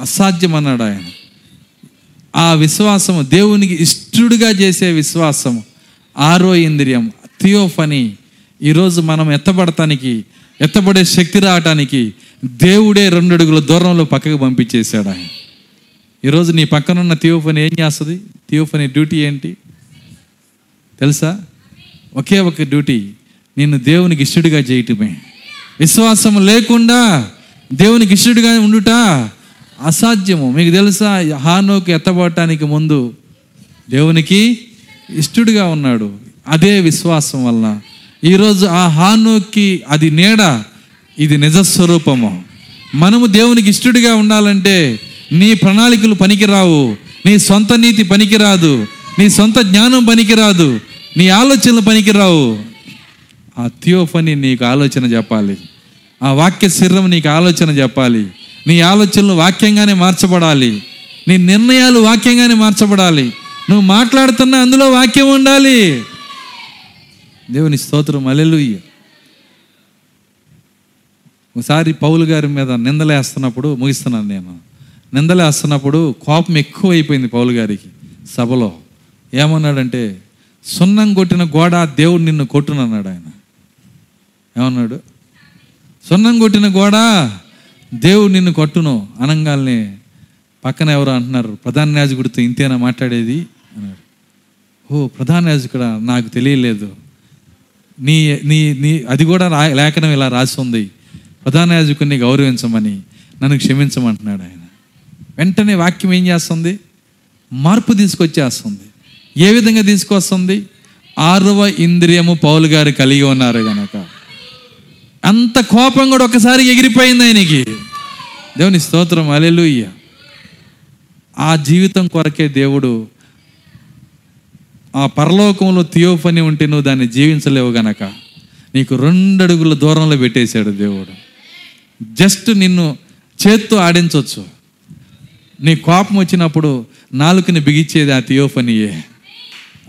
అసాధ్యం అన్నాడు ఆయన. ఆ విశ్వాసము దేవునికి ఇష్టడుగా చేసే విశ్వాసము ఆరో ఇంద్రియం థియోఫని ఈరోజు మనం ఎత్తబడటానికి ఎత్తబడే శక్తి రావటానికి దేవుడే రెండు అడుగుల దూరంలో పక్కకు పంపించేశాడు ఆయన. ఈరోజు నీ పక్కనున్న థియోఫని ఏం చేస్తుంది? థియోఫని డ్యూటీ ఏంటి? తెలుసా? ఒకే ఒక డ్యూటీ నిన్ను దేవునికి ఇష్టడుగా చేయటమే. విశ్వాసం లేకుండా దేవునికి ఇష్టడిగా ఉండుట అసాధ్యము. మీకు తెలుసా? హానోకి ఎత్తబడటానికి ముందు దేవునికి ఇష్టడుగా ఉన్నాడు. అదే విశ్వాసం వలన. ఈరోజు ఆ హానోకి అది నీడ ఇది నిజస్వరూపము. మనము దేవునికి ఇష్టడుగా ఉండాలంటే నీ ప్రణాళికలు పనికిరావు నీ సొంత నీతి పనికిరాదు నీ సొంత జ్ఞానం పనికిరాదు నీ ఆలోచనలు పనికిరావు. ఆ థియోఫని నీకు ఆలోచన చెప్పాలి. ఆ వాక్య శరీరం నీకు ఆలోచన చెప్పాలి. నీ ఆలోచనలు వాక్యంగానే మార్చబడాలి. నీ నిర్ణయాలు వాక్యంగానే మార్చబడాలి. నువ్వు మాట్లాడుతున్న అందులో వాక్యం ఉండాలి. దేవుని స్తోత్రం అలెలుయ్య ఒకసారి పౌలు గారి మీద నిందలేస్తున్నప్పుడు ముగిస్తున్నాను నేను. నిందలేస్తున్నప్పుడు కోపం ఎక్కువైపోయింది పౌలు గారికి సభలో. ఏమన్నాడంటే సున్నం కొట్టిన గోడ దేవుడు నిన్ను కొట్టునన్నాడు ఆయన. ఏమన్నాడు? సున్నం కొట్టిన గోడ దేవుడు నిన్ను కొట్టును అనంగాల్ని పక్కన ఎవరు అంటున్నారు ప్రధాన యాజకుడితో ఇంతేనా మాట్లాడేది? అన్నాడు. ఓ ప్రధాన యాజకుడా నాకు తెలియలేదు. నీ నీ నీ అది కూడా రా లేఖనం ఇలా రాసి ఉంది. ప్రధాన యాజకుడిని గౌరవించమని నన్ను క్షమించమంటున్నాడు ఆయన. వెంటనే వాక్యం ఏం చేస్తుంది? మార్పు తీసుకొచ్చేస్తుంది. ఏ విధంగా తీసుకొస్తుంది? ఆరవ ఇంద్రియము పౌలు గారు కలిగి ఉన్నారు గనక. అంత కోపం కూడా ఒకసారి ఎగిరిపోయింది ఆయనకి. దేవుని స్తోత్రం అలెలుయ్య ఆ జీవితం కొరకే దేవుడు ఆ పరలోకంలో థియోఫని ఉంటే నువ్వు దాన్ని జీవించలేవు గనక. నీకు రెండు అడుగుల దూరంలో పెట్టేశాడు దేవుడు. జస్ట్ నిన్ను చేత్తో ఆడించవచ్చు నీ కోపం వచ్చినప్పుడు నాలుకని బిగించేది ఆ థియోఫనియే.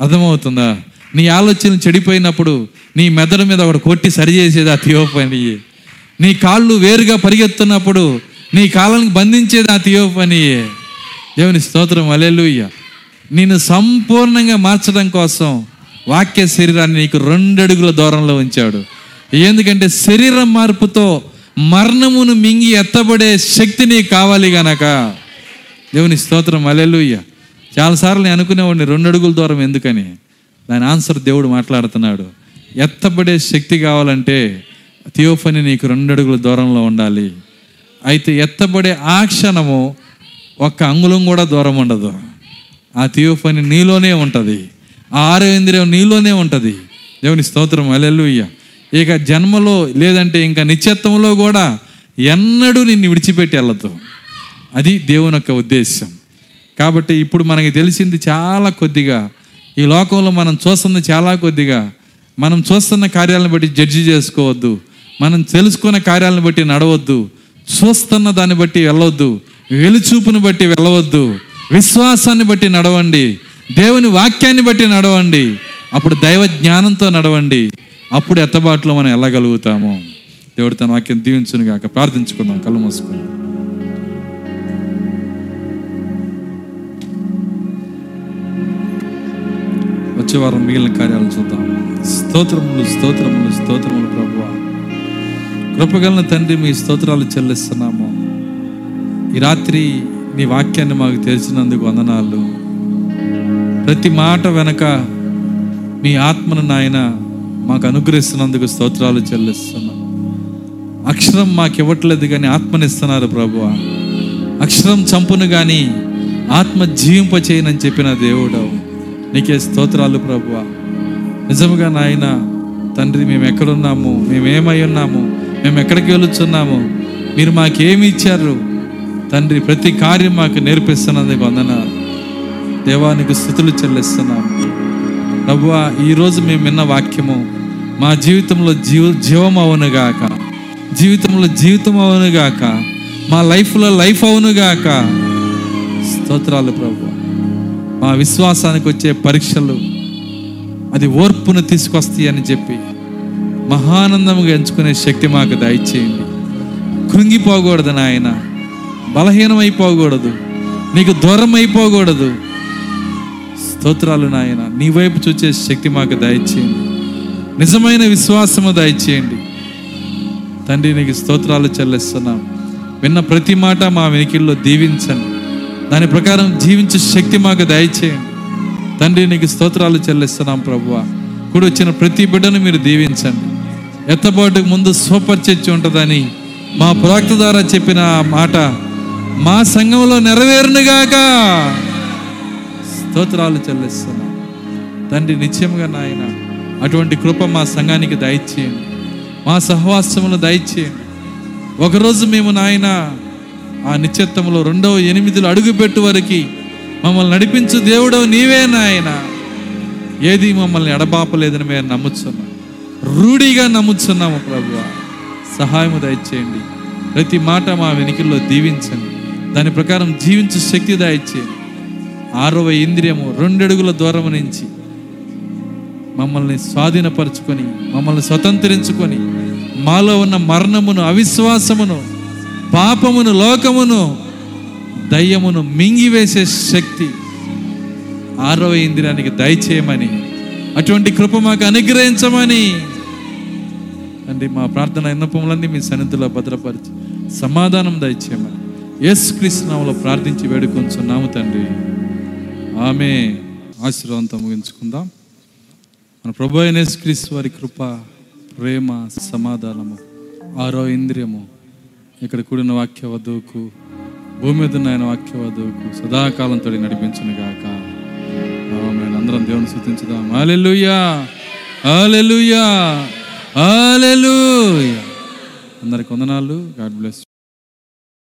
అర్థమవుతుందా? నీ ఆలోచనలు చెడిపోయినప్పుడు నీ మెదడు మీద ఒకటి కొట్టి సరిచేసేది ఆ థియోఫనియే. నీ కాళ్ళు వేరుగా పరిగెత్తున్నప్పుడు నీ కాళ్ళని బంధించేది ఆ థియోఫనియే. దేవుని స్తోత్రం అలెలుయ్య నిన్ను సంపూర్ణంగా మార్చడం కోసం వాక్య శరీరాన్ని నీకు రెండడుగుల దూరంలో ఉంచాడు. ఎందుకంటే శరీరం మార్పుతో మరణమును మింగి ఎత్తబడే శక్తి నీకు కావాలి గనక. దేవుని స్తోత్రం అలెలుయ్య చాలాసార్లు నేను అనుకునేవాడిని రెండు అడుగుల దూరం ఎందుకని? దాని ఆన్సర్ దేవుడు మాట్లాడుతున్నాడు. ఎత్తబడే శక్తి కావాలంటే థియోఫని నీకు రెండు అడుగుల దూరంలో ఉండాలి. అయితే ఎత్తబడే ఆ క్షణము ఒక్క అంగుళం కూడా దూరం ఉండదు. ఆ థియోఫని నీలోనే ఉంటుంది. ఆ ఆరో ఇంద్రియం నీలోనే ఉంటుంది. దేవుని స్తోత్రం అలెలుయ్య ఇక జన్మలో లేదంటే ఇంకా నిత్యత్వంలో కూడా ఎన్నడూ నిన్ను విడిచిపెట్టి వెళ్ళదు అది దేవుని యొక్క ఉద్దేశం కాబట్టి ఇప్పుడు మనకి తెలిసింది చాలా కొద్దిగా ఈ లోకంలో మనం చూస్తుంది చాలా కొద్దిగా మనం చూస్తున్న కార్యాలను బట్టి జడ్జి చేసుకోవద్దు మనం తెలుసుకున్న కార్యాలను బట్టి నడవద్దు చూస్తున్న దాన్ని బట్టి వెళ్ళవద్దు వెలుచూపును బట్టి వెళ్ళవద్దు విశ్వాసాన్ని బట్టి నడవండి దేవుని వాక్యాన్ని బట్టి నడవండి అప్పుడు దైవ జ్ఞానంతో నడవండి అప్పుడు ఎత్తబాటులో మనం వెళ్ళగలుగుతాము. దేవుడు తన వాక్యం దీవించును కాక ప్రార్థించుకుందాం కళ్ళు మూసుకుందాం. వచ్చే వారం మిగిలిన కార్యాలను చూద్దాం. స్తోత్రములు స్తోత్రములు స్తోత్రములు ప్రభు కృపగలన తండ్రి మీ స్తోత్రాలు చెల్లిస్తున్నాము. ఈ రాత్రి నీ వాక్యాన్ని మాకు తెలిసినందుకు వందనాలు. ప్రతి మాట వెనక మీ ఆత్మను నాయన మాకు అనుగ్రహిస్తున్నందుకు స్తోత్రాలు చెల్లిస్తున్నాం. అక్షరం మాకు ఇవ్వట్లేదు కానీ ఆత్మనిస్తున్నారు ప్రభు అక్షరం చంపును కానీ ఆత్మ జీవింప చేయనని చెప్పిన దేవుడు నీకే స్తోత్రాలు ప్రభు నిజముగా నాయన తండ్రి మేము ఎక్కడున్నాము మేమేమై ఉన్నాము మేము ఎక్కడికి వెళ్ళుచున్నాము మీరు మాకేమి ఇచ్చారు? తండ్రి ప్రతి కార్యం మాకు నేర్పిస్తున్నందుకు వందన దేవానికి స్థుతులు చెల్లిస్తున్నాము ప్రభువా ఈరోజు మేము విన్న వాక్యము మా జీవితంలో జీవ జీవం అవునుగాక జీవితంలో జీవితం అవునుగాక మా లైఫ్లో లైఫ్ అవునుగాక. స్తోత్రాలు ప్రభు మా విశ్వాసానికి వచ్చే పరీక్షలు అది ఓర్పును తీసుకొస్తాయి అని చెప్పి మహానందముగా ఎంచుకునే శక్తి మాకు దయచేయండి. కృంగిపోకూడదు నాయన. బలహీనమైపోకూడదు. నీకు దూరం అయిపోకూడదు స్తోత్రాలు నాయన. నీ వైపు చూచే శక్తి మాకు దయచేయండి. నిజమైన విశ్వాసము దయచేయండి. తండ్రి నీకు స్తోత్రాలు చెల్లిస్తున్నాం. విన్న ప్రతి మాట మా వెనికిల్లో దీవించండి. దాని ప్రకారం జీవించే శక్తి మాకు దయచేయండి. తండ్రి నీకు స్తోత్రాలు చెల్లిస్తున్నాం ప్రభువ. కూడి వచ్చిన ప్రతి బిడ్డను మీరు దీవించండి. ఎత్తబాటుకు ముందు సూపర్ చర్చి ఉంటుందని మా ప్రవక్త ద్వారా చెప్పిన మాట మా సంఘంలో నెరవేరునుగాక స్తోత్రాలు చెల్లిస్తున్నాం. తండ్రి నిత్యముగా నాయన అటువంటి కృప మా సంఘానికి దయచేయండి. మా సహవాసమును దయచేయండి. ఒకరోజు మేము నాయన ఆ నిత్యత్వంలో రెండవ ఎనిమిదిలో అడుగుపెట్టు వరకు మమ్మల్ని నడిపించు దేవుడవు నీవే నాయన. ఏది మమ్మల్ని ఎడబాపలేదని మేము నమ్ముతున్నాం రూఢిగా నమ్ముతున్నాము ప్రభు సహాయము దయచేయండి. ప్రతి మాట మా వెనుకల్లో దీవించండి. దాని ప్రకారం జీవించు శక్తి దయచేయండి. ఆరవ ఇంద్రియము రెండడుగుల దూరం నుంచి మమ్మల్ని స్వాధీనపరుచుకొని మమ్మల్ని స్వతంత్రించుకొని మాలో ఉన్న మరణమును అవిశ్వాసమును పాపమును లోకమును దయ్యమును మింగివేసే శక్తి ఆరవ ఇంద్రియానికి దయచేయమని అటువంటి కృప మాకు అనుగ్రహించమని. అండి మా ప్రార్థన విన్నపములన్నీ మీ సన్నిధిలో భద్రపరిచి సమాధానం దయచేయమని. ఎస్ కృష్ణంలో ప్రార్థించి వేడుకొంచున్నాము తండ్రి. ఆమె ఆశీర్వాదంతో ముగించుకుందాం. మన ప్రభు అయిన యేసుక్రీస్తు వారి కృప ప్రేమ సమాధానము ఆరో ఇంద్రియము ఇక్కడ కూడిన వాక్య వధువుకు భూమి మీద ఉన్న ఆయన వాక్య వధువుకు సదాకాలంతో నడిపించను గాక. మేము అందరం దేవుని సూచించుదాం హల్లెలూయా! హల్లెలూయా! హల్లెలూయా! అందరికి వందనాలు. God bless